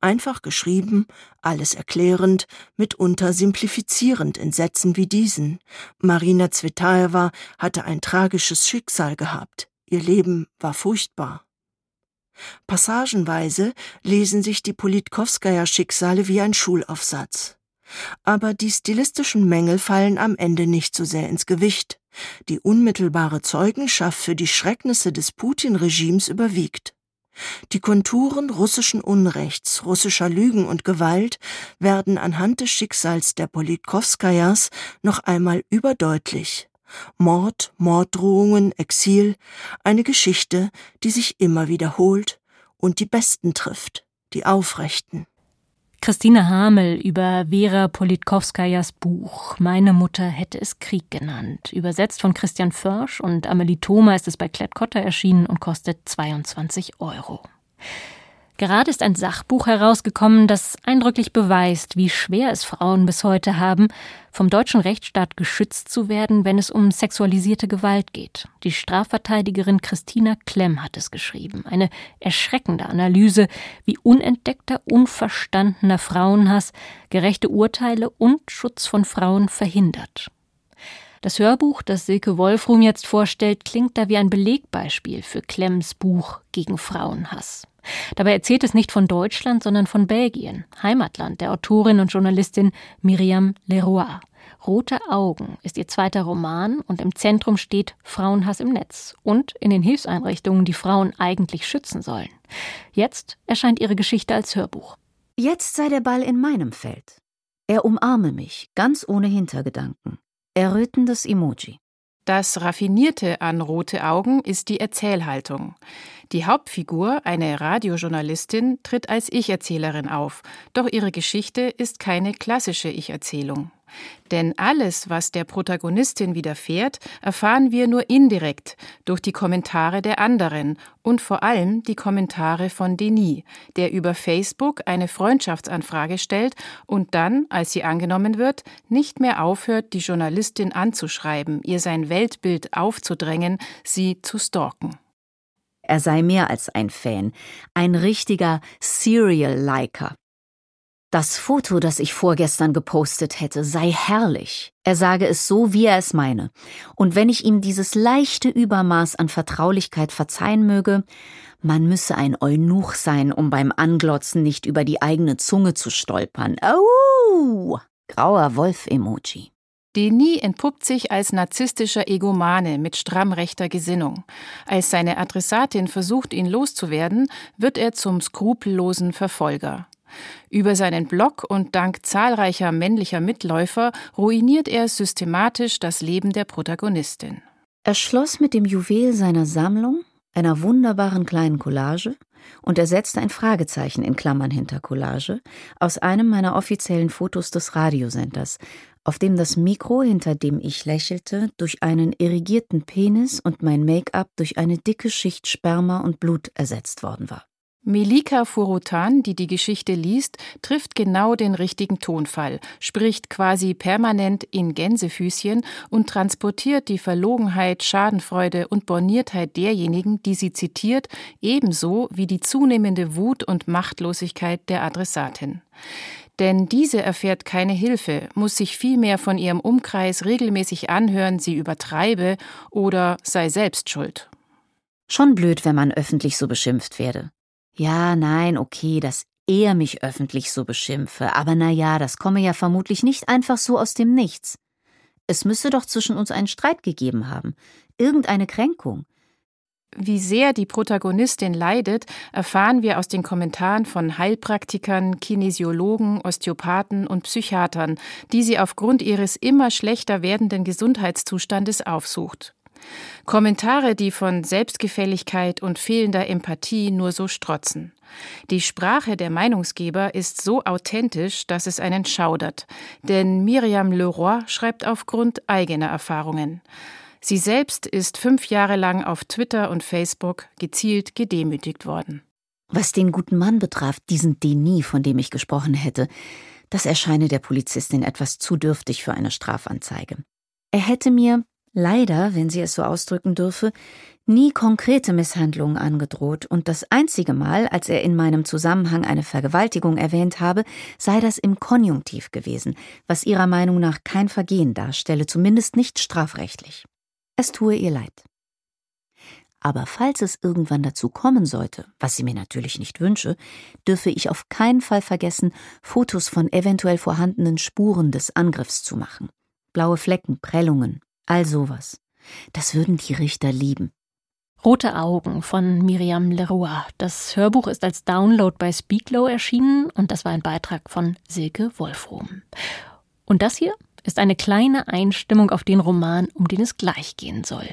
Speaker 11: Einfach geschrieben, alles erklärend, mitunter simplifizierend in Sätzen wie diesen. Marina Zvetaeva hatte ein tragisches Schicksal gehabt. Ihr Leben war furchtbar. Passagenweise lesen sich die Politkowskaja Schicksale wie ein Schulaufsatz. Aber die stilistischen Mängel fallen am Ende nicht so sehr ins Gewicht. Die unmittelbare Zeugenschaft für die Schrecknisse des Putin-Regimes überwiegt. Die Konturen russischen Unrechts, russischer Lügen und Gewalt werden anhand des Schicksals der Politkowskajas noch einmal überdeutlich. Mord, Morddrohungen, Exil, eine Geschichte, die sich immer wiederholt und die Besten trifft, die Aufrechten.
Speaker 2: Christine Hamel über Vera Politkowskajas Buch Meine Mutter hätte es Krieg genannt. Übersetzt von Christian Försch und Amelie Thoma ist es bei Klett-Cotta erschienen und kostet 22 Euro. Gerade ist ein Sachbuch herausgekommen, das eindrücklich beweist, wie schwer es Frauen bis heute haben, vom deutschen Rechtsstaat geschützt zu werden, wenn es um sexualisierte Gewalt geht. Die Strafverteidigerin Christina Klemm hat es geschrieben. Eine erschreckende Analyse, wie unentdeckter, unverstandener Frauenhass gerechte Urteile und Schutz von Frauen verhindert. Das Hörbuch, das Silke Wolfrum jetzt vorstellt, klingt da wie ein Belegbeispiel für Klemms Buch gegen Frauenhass. Dabei erzählt es nicht von Deutschland, sondern von Belgien, Heimatland der Autorin und Journalistin Miriam Leroy. Rote Augen ist ihr zweiter Roman und im Zentrum steht Frauenhass im Netz und in den Hilfseinrichtungen, die Frauen eigentlich schützen sollen. Jetzt erscheint ihre Geschichte als Hörbuch.
Speaker 12: Jetzt sei der Ball in meinem Feld. Er umarme mich, ganz ohne Hintergedanken. Errötendes Emoji.
Speaker 14: Das Raffinierte an Rote Augen ist die Erzählhaltung. Die Hauptfigur, eine Radiojournalistin, tritt als Ich-Erzählerin auf, doch ihre Geschichte ist keine klassische Ich-Erzählung. Denn alles, was der Protagonistin widerfährt, erfahren wir nur indirekt durch die Kommentare der anderen und vor allem die Kommentare von Denis, der über Facebook eine Freundschaftsanfrage stellt und dann, als sie angenommen wird, nicht mehr aufhört, die Journalistin anzuschreiben, ihr sein Weltbild aufzudrängen, sie zu stalken.
Speaker 12: Er sei mehr als ein Fan, ein richtiger Serial-Liker. Das Foto, das ich vorgestern gepostet hätte, sei herrlich. Er sage es so, wie er es meine. Und wenn ich ihm dieses leichte Übermaß an Vertraulichkeit verzeihen möge, man müsse ein Eunuch sein, um beim Anglotzen nicht über die eigene Zunge zu stolpern. Oh! Grauer Wolf-Emoji.
Speaker 14: Denis entpuppt sich als narzisstischer Egomane mit stramm rechter Gesinnung. Als seine Adressatin versucht, ihn loszuwerden, wird er zum skrupellosen Verfolger. Über seinen Blog und dank zahlreicher männlicher Mitläufer ruiniert er systematisch das Leben der Protagonistin.
Speaker 12: Er schloss mit dem Juwel seiner Sammlung, einer wunderbaren kleinen Collage, und er setzte ein Fragezeichen in Klammern hinter Collage aus einem meiner offiziellen Fotos des Radiosenders, auf dem das Mikro, hinter dem ich lächelte, durch einen irrigierten Penis und mein Make-up durch eine dicke Schicht Sperma und Blut ersetzt worden war.
Speaker 14: Melika Furutan, die die Geschichte liest, trifft genau den richtigen Tonfall, spricht quasi permanent in Gänsefüßchen und transportiert die Verlogenheit, Schadenfreude und Borniertheit derjenigen, die sie zitiert, ebenso wie die zunehmende Wut und Machtlosigkeit der Adressatin. Denn diese erfährt keine Hilfe, muss sich vielmehr von ihrem Umkreis regelmäßig anhören, sie übertreibe oder sei selbst schuld.
Speaker 12: Schon blöd, wenn man öffentlich so beschimpft werde. Ja, nein, okay, dass er mich öffentlich so beschimpfe, aber na ja, das komme ja vermutlich nicht einfach so aus dem Nichts. Es müsse doch zwischen uns einen Streit gegeben haben, irgendeine Kränkung.
Speaker 14: Wie sehr die Protagonistin leidet, erfahren wir aus den Kommentaren von Heilpraktikern, Kinesiologen, Osteopathen und Psychiatern, die sie aufgrund ihres immer schlechter werdenden Gesundheitszustandes aufsucht. Kommentare, die von Selbstgefälligkeit und fehlender Empathie nur so strotzen. Die Sprache der Meinungsgeber ist so authentisch, dass es einen schaudert, denn Miriam Leroy schreibt aufgrund eigener Erfahrungen. Sie selbst ist fünf Jahre lang auf Twitter und Facebook gezielt gedemütigt worden.
Speaker 12: Was den guten Mann betraf, diesen Denis, von dem ich gesprochen hätte, das erscheine der Polizistin etwas zu dürftig für eine Strafanzeige. Er hätte mir, leider, wenn sie es so ausdrücken dürfe, nie konkrete Misshandlungen angedroht, und das einzige Mal, als er in meinem Zusammenhang eine Vergewaltigung erwähnt habe, sei das im Konjunktiv gewesen, was ihrer Meinung nach kein Vergehen darstelle, zumindest nicht strafrechtlich. Es tue ihr leid. Aber falls es irgendwann dazu kommen sollte, was sie mir natürlich nicht wünsche, dürfe ich auf keinen Fall vergessen, Fotos von eventuell vorhandenen Spuren des Angriffs zu machen. Blaue Flecken, Prellungen, All sowas. Das würden die Richter lieben.
Speaker 2: Rote Augen von Miriam Leroy. Das Hörbuch ist als Download bei Speaklow erschienen und das war ein Beitrag von Silke Wolfrom. Und das hier ist eine kleine Einstimmung auf den Roman, um den es gleich gehen soll.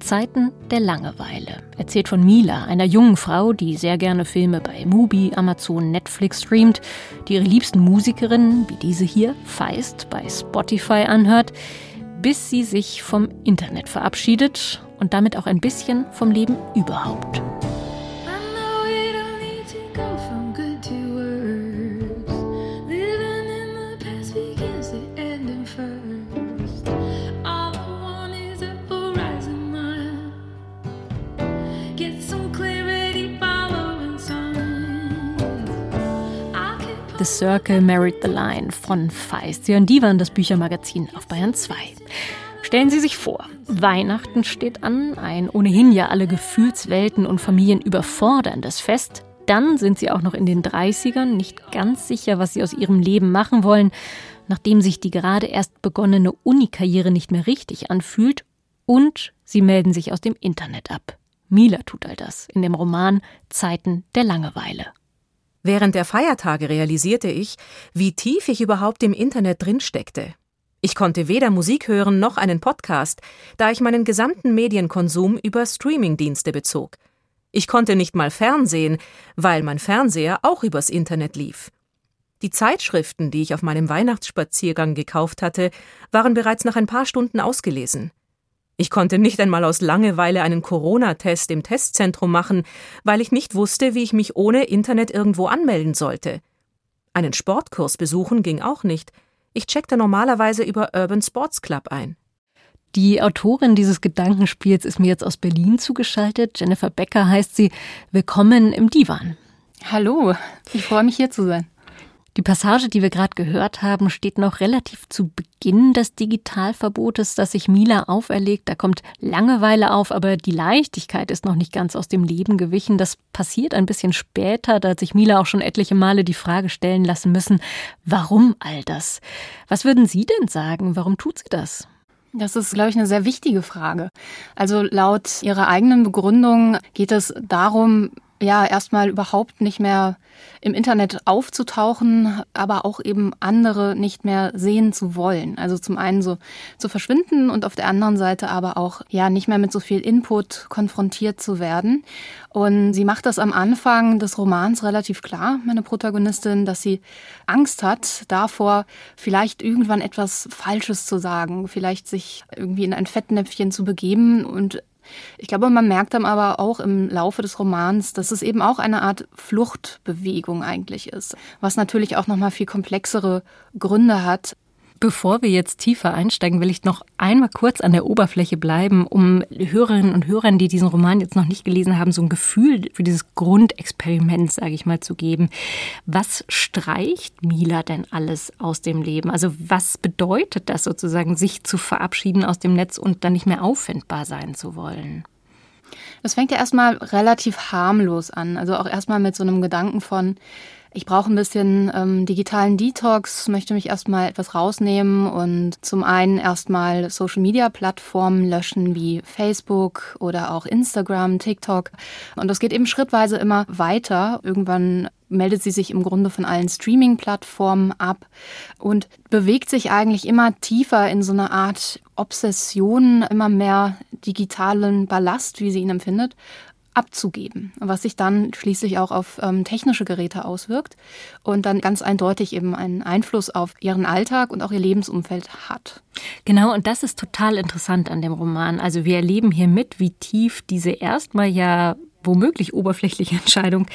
Speaker 2: Zeiten der Langeweile. Erzählt von Mila, einer jungen Frau, die sehr gerne Filme bei Mubi, Amazon, Netflix streamt, die ihre liebsten Musikerinnen, wie diese hier, Feist, bei Spotify anhört, bis sie sich vom Internet verabschiedet und damit auch ein bisschen vom Leben überhaupt. The Circle Married the Line von Feist. Sie hören die waren das Büchermagazin auf Bayern 2. Stellen Sie sich vor, Weihnachten steht an, ein ohnehin ja alle Gefühlswelten und Familien überforderndes Fest. Dann sind Sie auch noch in den 30ern, nicht ganz sicher, was Sie aus Ihrem Leben machen wollen, nachdem sich die gerade erst begonnene Unikarriere nicht mehr richtig anfühlt. Und Sie melden sich aus dem Internet ab. Mila tut all das in dem Roman Zeiten der Langeweile.
Speaker 15: Während der Feiertage realisierte ich, wie tief ich überhaupt im Internet drin steckte. Ich konnte weder Musik hören noch einen Podcast, da ich meinen gesamten Medienkonsum über Streamingdienste bezog. Ich konnte nicht mal Fernsehen, weil mein Fernseher auch übers Internet lief. Die Zeitschriften, die ich auf meinem Weihnachtsspaziergang gekauft hatte, waren bereits nach ein paar Stunden ausgelesen. Ich konnte nicht einmal aus Langeweile einen Corona-Test im Testzentrum machen, weil ich nicht wusste, wie ich mich ohne Internet irgendwo anmelden sollte. Einen Sportkurs besuchen ging auch nicht. Ich checkte normalerweise über Urban Sports Club ein.
Speaker 2: Die Autorin dieses Gedankenspiels ist mir jetzt aus Berlin zugeschaltet. Jennifer Becker heißt sie. Willkommen im Divan.
Speaker 3: Hallo, ich freue mich hier zu sein.
Speaker 2: Die Passage, die wir gerade gehört haben, steht noch relativ zu Beginn des Digitalverbotes, das sich Mila auferlegt. Da kommt Langeweile auf, aber die Leichtigkeit ist noch nicht ganz aus dem Leben gewichen. Das passiert ein bisschen später, da hat sich Mila auch schon etliche Male die Frage stellen lassen müssen, warum all das? Was würden Sie denn sagen? Warum tut sie das?
Speaker 3: Das ist, glaube ich, eine sehr wichtige Frage. Also laut ihrer eigenen Begründung geht es darum, ja erstmal überhaupt nicht mehr im Internet aufzutauchen, aber auch eben andere nicht mehr sehen zu wollen. Also zum einen so zu verschwinden und auf der anderen Seite aber auch ja nicht mehr mit so viel Input konfrontiert zu werden. Und sie macht das am Anfang des Romans relativ klar, meine Protagonistin, dass sie Angst hat davor, vielleicht irgendwann etwas Falsches zu sagen, vielleicht sich irgendwie in ein Fettnäpfchen zu begeben und ich glaube, man merkt dann aber auch im Laufe des Romans, dass es eben auch eine Art Fluchtbewegung eigentlich ist, was natürlich auch noch mal viel komplexere Gründe hat.
Speaker 2: Bevor wir jetzt tiefer einsteigen, will ich noch einmal kurz an der Oberfläche bleiben, um Hörerinnen und Hörern, die diesen Roman jetzt noch nicht gelesen haben, so ein Gefühl für dieses Grundexperiment, sage ich mal, zu geben. Was streicht Mila denn alles aus dem Leben? Also was bedeutet das sozusagen, sich zu verabschieden aus dem Netz und dann nicht mehr auffindbar sein zu wollen?
Speaker 3: Das fängt ja erstmal relativ harmlos an. Also auch erstmal mit so einem Gedanken von, ich brauche ein bisschen ähm, digitalen Detox, möchte mich erstmal etwas rausnehmen und zum einen erstmal Social-Media-Plattformen löschen wie Facebook oder auch Instagram, TikTok. Und das geht eben schrittweise immer weiter. Irgendwann meldet sie sich im Grunde von allen Streaming-Plattformen ab und bewegt sich eigentlich immer tiefer in so eine Art Obsession, immer mehr digitalen Ballast, wie sie ihn empfindet abzugeben, was sich dann schließlich auch auf ähm, technische Geräte auswirkt und dann ganz eindeutig eben einen Einfluss auf ihren Alltag und auch ihr Lebensumfeld hat.
Speaker 2: Genau, und das ist total interessant an dem Roman. Also wir erleben hier mit, wie tief diese erstmal ja womöglich oberflächliche Entscheidung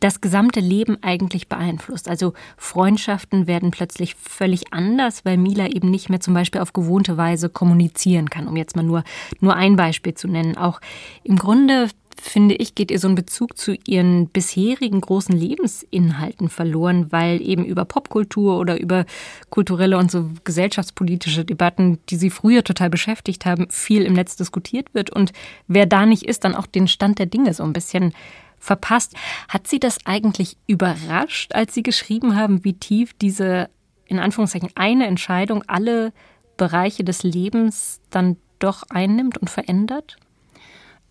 Speaker 2: das gesamte Leben eigentlich beeinflusst. Also Freundschaften werden plötzlich völlig anders, weil Mila eben nicht mehr zum Beispiel auf gewohnte Weise kommunizieren kann, um jetzt mal nur, nur ein Beispiel zu nennen. Auch im Grunde finde ich, geht ihr so ein Bezug zu ihren bisherigen großen Lebensinhalten verloren, weil eben über Popkultur oder über kulturelle und so gesellschaftspolitische Debatten, die sie früher total beschäftigt haben, viel im Netz diskutiert wird. Und wer da nicht ist, dann auch den Stand der Dinge so ein bisschen verpasst. Hat sie das eigentlich überrascht, als Sie geschrieben haben, wie tief diese, in Anführungszeichen, eine Entscheidung alle Bereiche des Lebens dann doch einnimmt und verändert?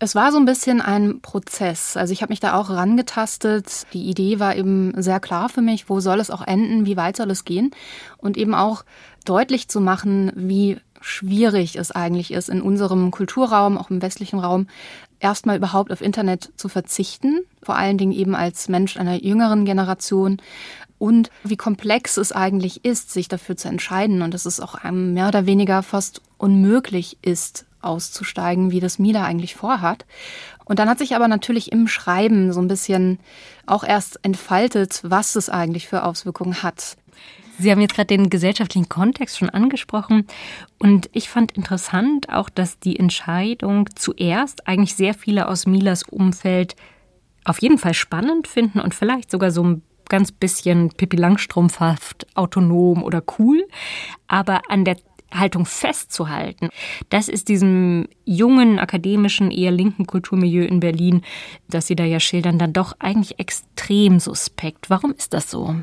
Speaker 3: Es war so ein bisschen ein Prozess. Also ich habe mich da auch rangetastet. Die Idee war eben sehr klar für mich, wo soll es auch enden, wie weit soll es gehen und eben auch deutlich zu machen, wie schwierig es eigentlich ist, in unserem Kulturraum, auch im westlichen Raum, erstmal überhaupt auf Internet zu verzichten, vor allen Dingen eben als Mensch einer jüngeren Generation und wie komplex es eigentlich ist, sich dafür zu entscheiden und dass es auch einem mehr oder weniger fast unmöglich ist, auszusteigen, wie das Mila eigentlich vorhat. Und dann hat sich aber natürlich im Schreiben so ein bisschen auch erst entfaltet, was es eigentlich für Auswirkungen hat.
Speaker 2: Sie haben jetzt gerade den gesellschaftlichen Kontext schon angesprochen. Und ich fand interessant auch, dass die Entscheidung zuerst eigentlich sehr viele aus Milas Umfeld auf jeden Fall spannend finden und vielleicht sogar so ein ganz bisschen Pippi Langstrumpfhaft, autonom oder cool. Aber an der Haltung festzuhalten. Das ist diesem jungen, akademischen, eher linken Kulturmilieu in Berlin, das Sie da ja schildern, dann doch eigentlich extrem suspekt. Warum ist das so?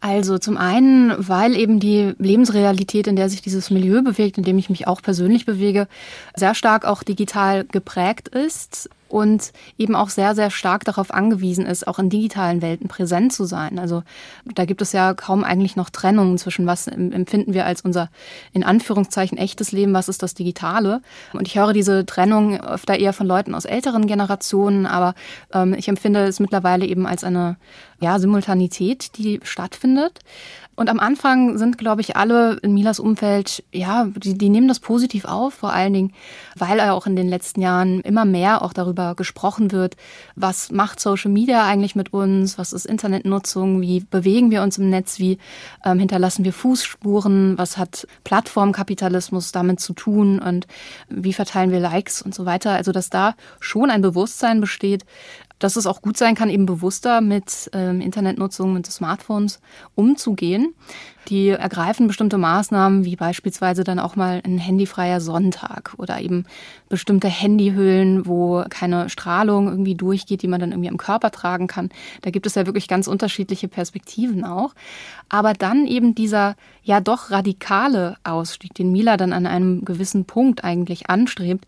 Speaker 3: Also zum einen, weil eben die Lebensrealität, in der sich dieses Milieu bewegt, in dem ich mich auch persönlich bewege, sehr stark auch digital geprägt ist und eben auch sehr, sehr stark darauf angewiesen ist, auch in digitalen Welten präsent zu sein. Also da gibt es ja kaum eigentlich noch Trennungen zwischen was empfinden wir als unser in Anführungszeichen echtes Leben, was ist das Digitale. Und ich höre diese Trennung öfter eher von Leuten aus älteren Generationen, aber ähm, ich empfinde es mittlerweile eben als eine ja, Simultanität, die stattfindet. Und am Anfang sind, glaube ich, alle in Milas Umfeld, ja, die, die nehmen das positiv auf, vor allen Dingen, weil er auch in den letzten Jahren immer mehr auch darüber gesprochen wird, was macht Social Media eigentlich mit uns, was ist Internetnutzung, wie bewegen wir uns im Netz, wie ähm, hinterlassen wir Fußspuren, was hat Plattformkapitalismus damit zu tun und wie verteilen wir Likes und so weiter. Also dass da schon ein Bewusstsein besteht, dass es auch gut sein kann, eben bewusster mit ähm, Internetnutzung, mit Smartphones umzugehen. Die ergreifen bestimmte Maßnahmen, wie beispielsweise dann auch mal ein handyfreier Sonntag oder eben bestimmte Handyhüllen, wo keine Strahlung irgendwie durchgeht, die man dann irgendwie am Körper tragen kann. Da gibt es ja wirklich ganz unterschiedliche Perspektiven auch. Aber dann eben dieser ja doch radikale Ausstieg, den Mila dann an einem gewissen Punkt eigentlich anstrebt,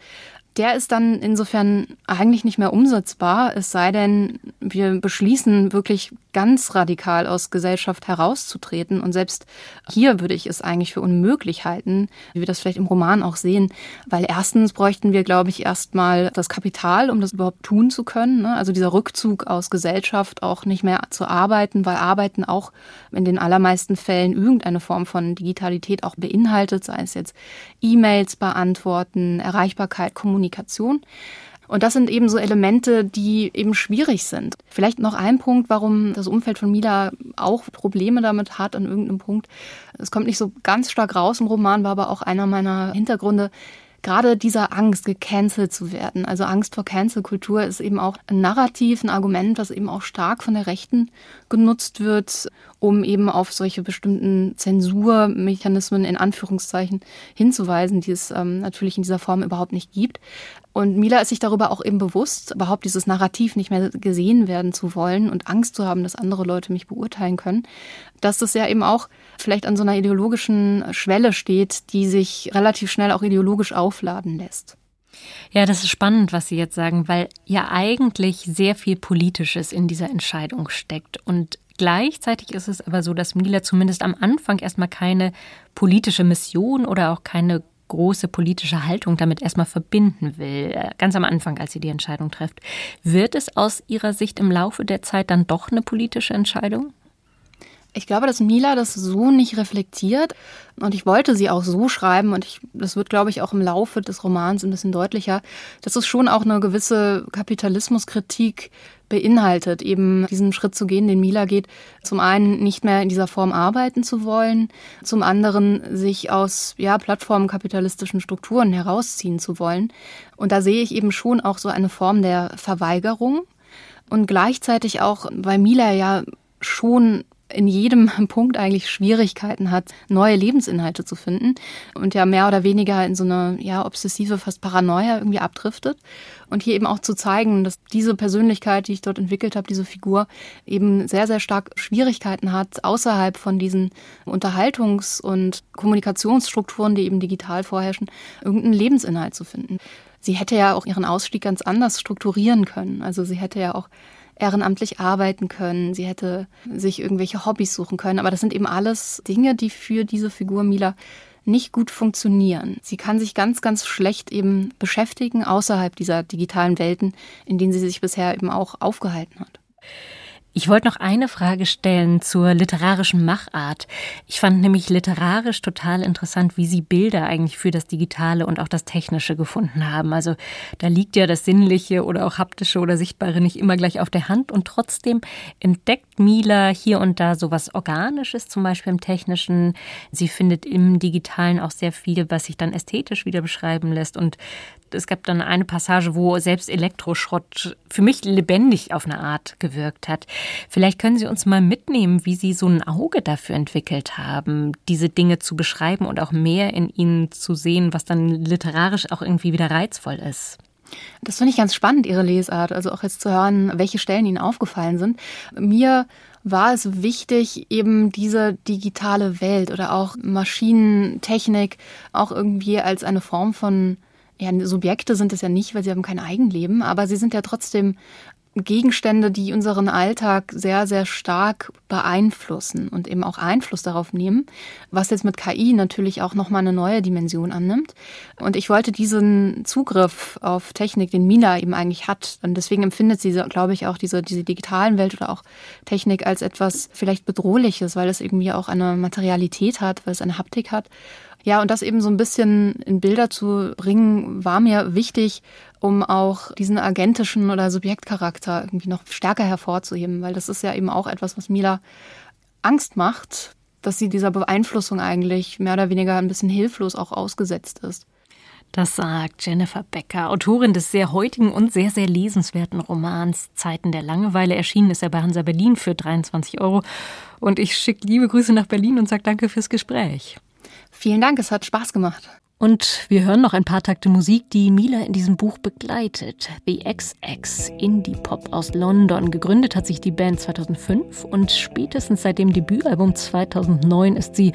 Speaker 3: der ist dann insofern eigentlich nicht mehr umsetzbar, es sei denn, wir beschließen wirklich ganz radikal aus Gesellschaft herauszutreten. Und selbst hier würde ich es eigentlich für unmöglich halten, wie wir das vielleicht im Roman auch sehen, weil erstens bräuchten wir, glaube ich, erstmal das Kapital, um das überhaupt tun zu können. Ne? Also dieser Rückzug aus Gesellschaft auch nicht mehr zu arbeiten, weil Arbeiten auch in den allermeisten Fällen irgendeine Form von Digitalität auch beinhaltet, sei es jetzt E-Mails beantworten, Erreichbarkeit, Kommunikation. Und das sind eben so Elemente, die eben schwierig sind. Vielleicht noch ein Punkt, warum das Umfeld von Mila auch Probleme damit hat an irgendeinem Punkt. Es kommt nicht so ganz stark raus im Roman, war aber auch einer meiner Hintergründe gerade dieser Angst, gecancelt zu werden, also Angst vor Cancel-Kultur ist eben auch ein Narrativ, ein Argument, was eben auch stark von der Rechten genutzt wird, um eben auf solche bestimmten Zensurmechanismen in Anführungszeichen hinzuweisen, die es ähm, natürlich in dieser Form überhaupt nicht gibt. Und Mila ist sich darüber auch eben bewusst, überhaupt dieses Narrativ nicht mehr gesehen werden zu wollen und Angst zu haben, dass andere Leute mich beurteilen können, dass das ja eben auch vielleicht an so einer ideologischen Schwelle steht, die sich relativ schnell auch ideologisch aufladen lässt.
Speaker 2: Ja, das ist spannend, was Sie jetzt sagen, weil ja eigentlich sehr viel Politisches in dieser Entscheidung steckt. Und gleichzeitig ist es aber so, dass Mila zumindest am Anfang erstmal keine politische Mission oder auch keine große politische Haltung damit erstmal verbinden will, äh, ganz am Anfang, als sie die Entscheidung trifft. Wird es aus Ihrer Sicht im Laufe der Zeit dann doch eine politische Entscheidung?
Speaker 3: Ich glaube, dass Mila das so nicht reflektiert und ich wollte sie auch so schreiben und ich, das wird, glaube ich, auch im Laufe des Romans ein bisschen deutlicher, dass es schon auch eine gewisse Kapitalismuskritik beinhaltet, eben diesen Schritt zu gehen, den Mila geht, zum einen nicht mehr in dieser Form arbeiten zu wollen, zum anderen sich aus ja, plattformkapitalistischen Strukturen herausziehen zu wollen. Und da sehe ich eben schon auch so eine Form der Verweigerung und gleichzeitig auch, weil Mila ja schon in jedem Punkt eigentlich Schwierigkeiten hat, neue Lebensinhalte zu finden und ja mehr oder weniger in so eine ja obsessive, fast Paranoia irgendwie abdriftet. Und hier eben auch zu zeigen, dass diese Persönlichkeit, die ich dort entwickelt habe, diese Figur, eben sehr, sehr stark Schwierigkeiten hat, außerhalb von diesen Unterhaltungs- und Kommunikationsstrukturen, die eben digital vorherrschen, irgendeinen Lebensinhalt zu finden. Sie hätte ja auch ihren Ausstieg ganz anders strukturieren können. Also sie hätte ja auch ehrenamtlich arbeiten können, sie hätte sich irgendwelche Hobbys suchen können. Aber das sind eben alles Dinge, die für diese Figur Mila nicht gut funktionieren. Sie kann sich ganz, ganz schlecht eben beschäftigen außerhalb dieser digitalen Welten, in denen sie sich bisher eben auch aufgehalten hat.
Speaker 2: Ich wollte noch eine Frage stellen zur literarischen Machart. Ich fand nämlich literarisch total interessant, wie Sie Bilder eigentlich für das Digitale und auch das Technische gefunden haben. Also da liegt ja das Sinnliche oder auch haptische oder Sichtbare nicht immer gleich auf der Hand und trotzdem entdeckt Mila hier und da so was Organisches, zum Beispiel im Technischen. Sie findet im Digitalen auch sehr viel, was sich dann ästhetisch wieder beschreiben lässt und es gab dann eine Passage, wo selbst Elektroschrott für mich lebendig auf eine Art gewirkt hat. Vielleicht können Sie uns mal mitnehmen, wie Sie so ein Auge dafür entwickelt haben, diese Dinge zu beschreiben und auch mehr in ihnen zu sehen, was dann literarisch auch irgendwie wieder reizvoll ist.
Speaker 3: Das finde ich ganz spannend, Ihre Lesart. Also auch jetzt zu hören, welche Stellen Ihnen aufgefallen sind. Mir war es wichtig, eben diese digitale Welt oder auch Maschinentechnik auch irgendwie als eine Form von ja, Subjekte sind es ja nicht, weil sie haben kein Eigenleben, aber sie sind ja trotzdem Gegenstände, die unseren Alltag sehr, sehr stark beeinflussen und eben auch Einfluss darauf nehmen, was jetzt mit KI natürlich auch nochmal eine neue Dimension annimmt. Und ich wollte diesen Zugriff auf Technik, den Mina eben eigentlich hat, und deswegen empfindet sie, glaube ich, auch diese, diese digitalen Welt oder auch Technik als etwas vielleicht Bedrohliches, weil es irgendwie auch eine Materialität hat, weil es eine Haptik hat. Ja, und das eben so ein bisschen in Bilder zu bringen, war mir wichtig, um auch diesen agentischen oder Subjektcharakter irgendwie noch stärker hervorzuheben, weil das ist ja eben auch etwas, was Mila Angst macht, dass sie dieser Beeinflussung eigentlich mehr oder weniger ein bisschen hilflos auch ausgesetzt ist.
Speaker 2: Das sagt Jennifer Becker, Autorin des sehr heutigen und sehr, sehr lesenswerten Romans Zeiten der Langeweile. Erschienen ist er bei Hansa Berlin für 23 Euro. Und ich schicke liebe Grüße nach Berlin und sage danke fürs Gespräch.
Speaker 3: Vielen Dank, es hat Spaß gemacht.
Speaker 2: Und wir hören noch ein paar Takte Musik, die Mila in diesem Buch begleitet. The XX, Indie-Pop aus London. Gegründet hat sich die Band 2005 und spätestens seit dem Debütalbum 2009 ist sie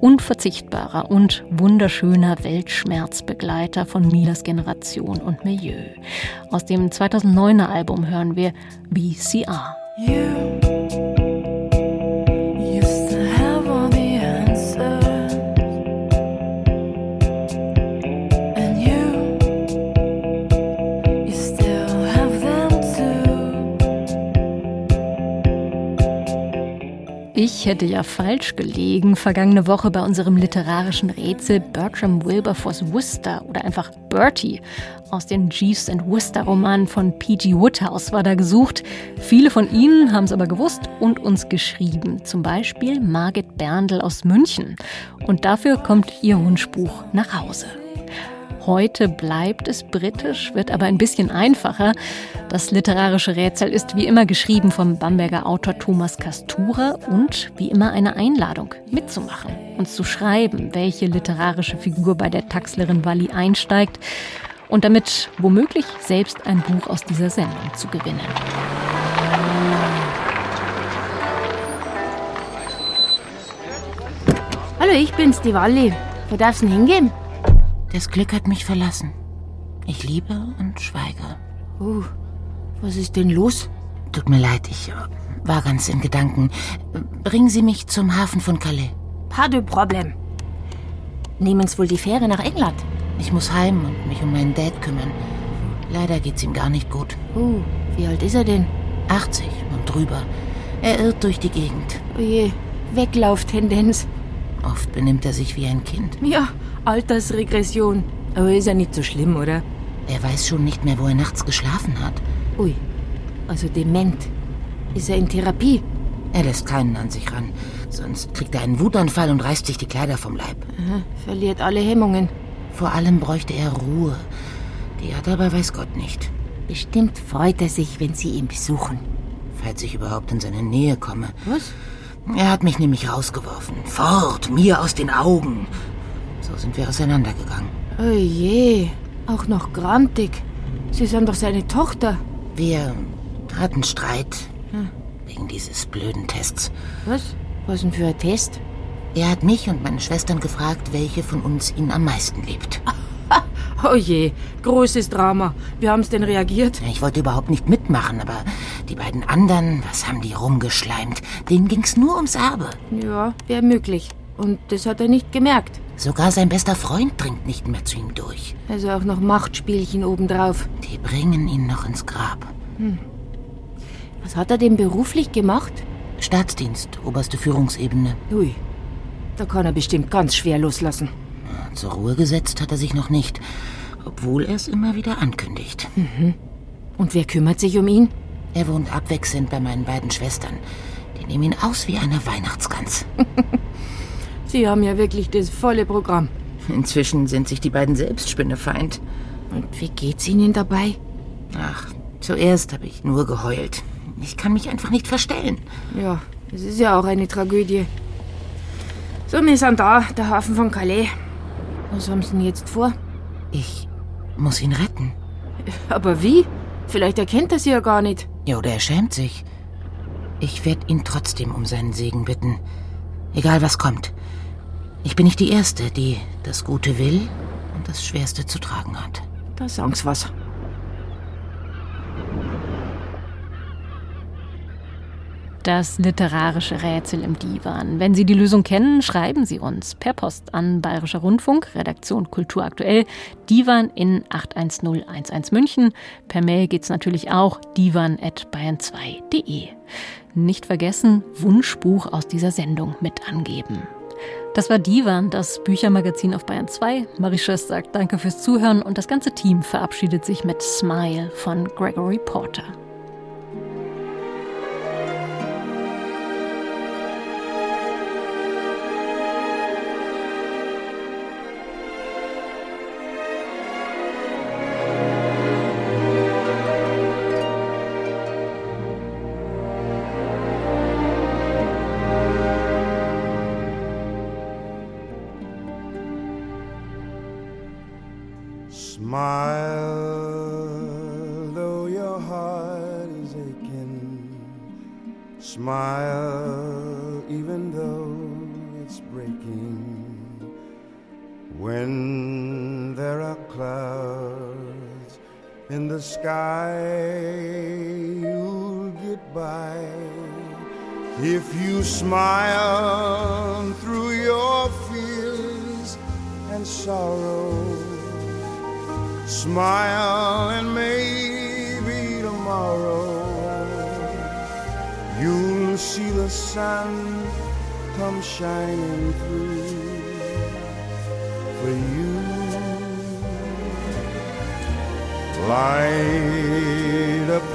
Speaker 2: unverzichtbarer und wunderschöner Weltschmerzbegleiter von Milas Generation und Milieu. Aus dem 2009er Album hören wir VCR. You. Ich hätte ja falsch gelegen vergangene Woche bei unserem literarischen Rätsel Bertram Wilberforce Worcester oder einfach Bertie aus den Jeeves and Worcester Romanen von P.G. Woodhouse war da gesucht. Viele von Ihnen haben es aber gewusst und uns geschrieben. Zum Beispiel Margit Berndl aus München. Und dafür kommt Ihr Wunschbuch nach Hause. Heute bleibt es britisch, wird aber ein bisschen einfacher. Das literarische Rätsel ist wie immer geschrieben vom Bamberger Autor Thomas Kastura und wie immer eine Einladung, mitzumachen, uns zu schreiben, welche literarische Figur bei der Taxlerin Walli einsteigt und damit womöglich selbst ein Buch aus dieser Sendung zu gewinnen.
Speaker 8: Hallo, ich bin's, die Walli. Wo darf's denn hingehen?
Speaker 16: Das Glück hat mich verlassen. Ich liebe und schweige.
Speaker 8: Uh, was ist denn los?
Speaker 16: Tut mir leid, ich äh, war ganz in Gedanken. Bringen Sie mich zum Hafen von Calais.
Speaker 8: Pas de Problem. Nehmen Sie wohl die Fähre nach England?
Speaker 16: Ich muss heim und mich um meinen Dad kümmern. Leider geht's ihm gar nicht gut.
Speaker 8: Uh, wie alt ist er denn?
Speaker 16: 80 und drüber. Er irrt durch die Gegend.
Speaker 8: Oje, oh Weglauftendenz.
Speaker 16: Oft benimmt er sich wie ein Kind.
Speaker 8: Ja, Altersregression. Aber ist ja nicht so schlimm, oder?
Speaker 16: Er weiß schon nicht mehr, wo er nachts geschlafen hat.
Speaker 8: Ui, also dement. Ist er in Therapie?
Speaker 16: Er lässt keinen an sich ran. Sonst kriegt er einen Wutanfall und reißt sich die Kleider vom Leib.
Speaker 8: Aha, verliert alle Hemmungen.
Speaker 16: Vor allem bräuchte er Ruhe. Die hat er aber weiß Gott nicht.
Speaker 8: Bestimmt freut er sich, wenn Sie ihn besuchen.
Speaker 16: Falls ich überhaupt in seine Nähe komme.
Speaker 8: Was?
Speaker 16: Er hat mich nämlich rausgeworfen. Fort, mir aus den Augen. So sind wir auseinandergegangen.
Speaker 8: Oh je, auch noch grantig. Sie sind doch seine Tochter.
Speaker 16: Wir hatten Streit. Hm. Wegen dieses blöden Tests.
Speaker 8: Was? Was denn für ein Test?
Speaker 16: Er hat mich und meine Schwestern gefragt, welche von uns ihn am meisten liebt.
Speaker 8: Oh je, großes Drama. Wie haben es denn reagiert?
Speaker 16: Ich wollte überhaupt nicht mitmachen, aber die beiden anderen, was haben die rumgeschleimt? Denen ging's nur ums Erbe.
Speaker 8: Ja, wäre möglich. Und das hat er nicht gemerkt.
Speaker 16: Sogar sein bester Freund dringt nicht mehr zu ihm durch.
Speaker 8: Also auch noch Machtspielchen obendrauf.
Speaker 16: Die bringen ihn noch ins Grab. Hm.
Speaker 8: Was hat er denn beruflich gemacht?
Speaker 16: Staatsdienst, oberste Führungsebene.
Speaker 8: Ui, da kann er bestimmt ganz schwer loslassen.
Speaker 16: Zur Ruhe gesetzt hat er sich noch nicht, obwohl er es immer wieder ankündigt.
Speaker 8: Mhm. Und wer kümmert sich um ihn?
Speaker 16: Er wohnt abwechselnd bei meinen beiden Schwestern. Die nehmen ihn aus wie eine Weihnachtsgans.
Speaker 8: Sie haben ja wirklich das volle Programm.
Speaker 16: Inzwischen sind sich die beiden selbst Spinnefeind.
Speaker 8: Und wie geht's Ihnen dabei?
Speaker 16: Ach, zuerst habe ich nur geheult. Ich kann mich einfach nicht verstellen.
Speaker 8: Ja, es ist ja auch eine Tragödie. So, wir sind da, der Hafen von Calais. Was haben Sie denn jetzt vor?
Speaker 16: Ich muss ihn retten.
Speaker 8: Aber wie? Vielleicht erkennt er Sie ja gar nicht.
Speaker 16: Ja, oder er schämt sich. Ich werde ihn trotzdem um seinen Segen bitten. Egal was kommt. Ich bin nicht die Erste, die das Gute will und das Schwerste zu tragen hat.
Speaker 8: Da sagen's was.
Speaker 2: Das literarische Rätsel im Divan. Wenn Sie die Lösung kennen, schreiben Sie uns per Post an Bayerischer Rundfunk, Redaktion Kultur aktuell, Divan in 81011 München. Per Mail geht's natürlich auch divan.bayern2.de. Nicht vergessen, Wunschbuch aus dieser Sendung mit angeben. Das war Divan, das Büchermagazin auf Bayern 2. Marie Schöss sagt Danke fürs Zuhören und das ganze Team verabschiedet sich mit Smile von Gregory Porter.
Speaker 17: God.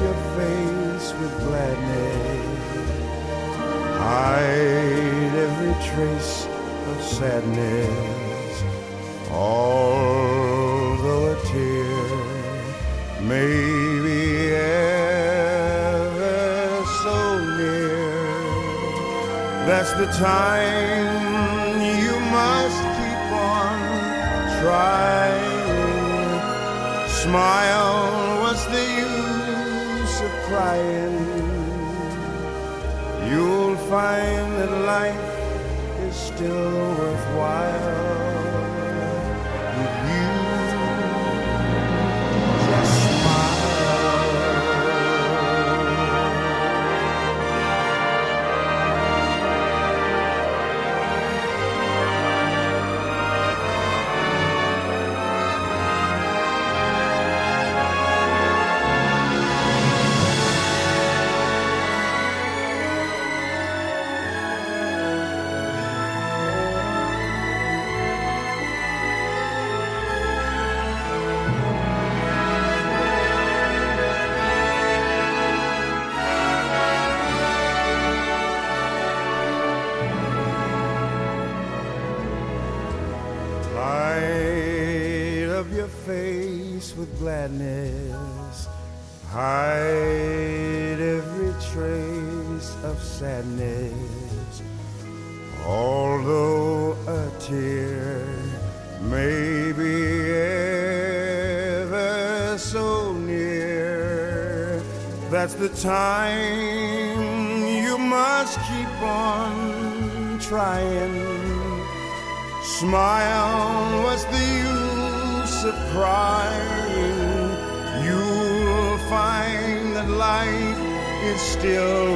Speaker 17: your face with gladness, hide every trace of sadness, although a tear may be ever so near. That's the time you must keep on trying. Smile still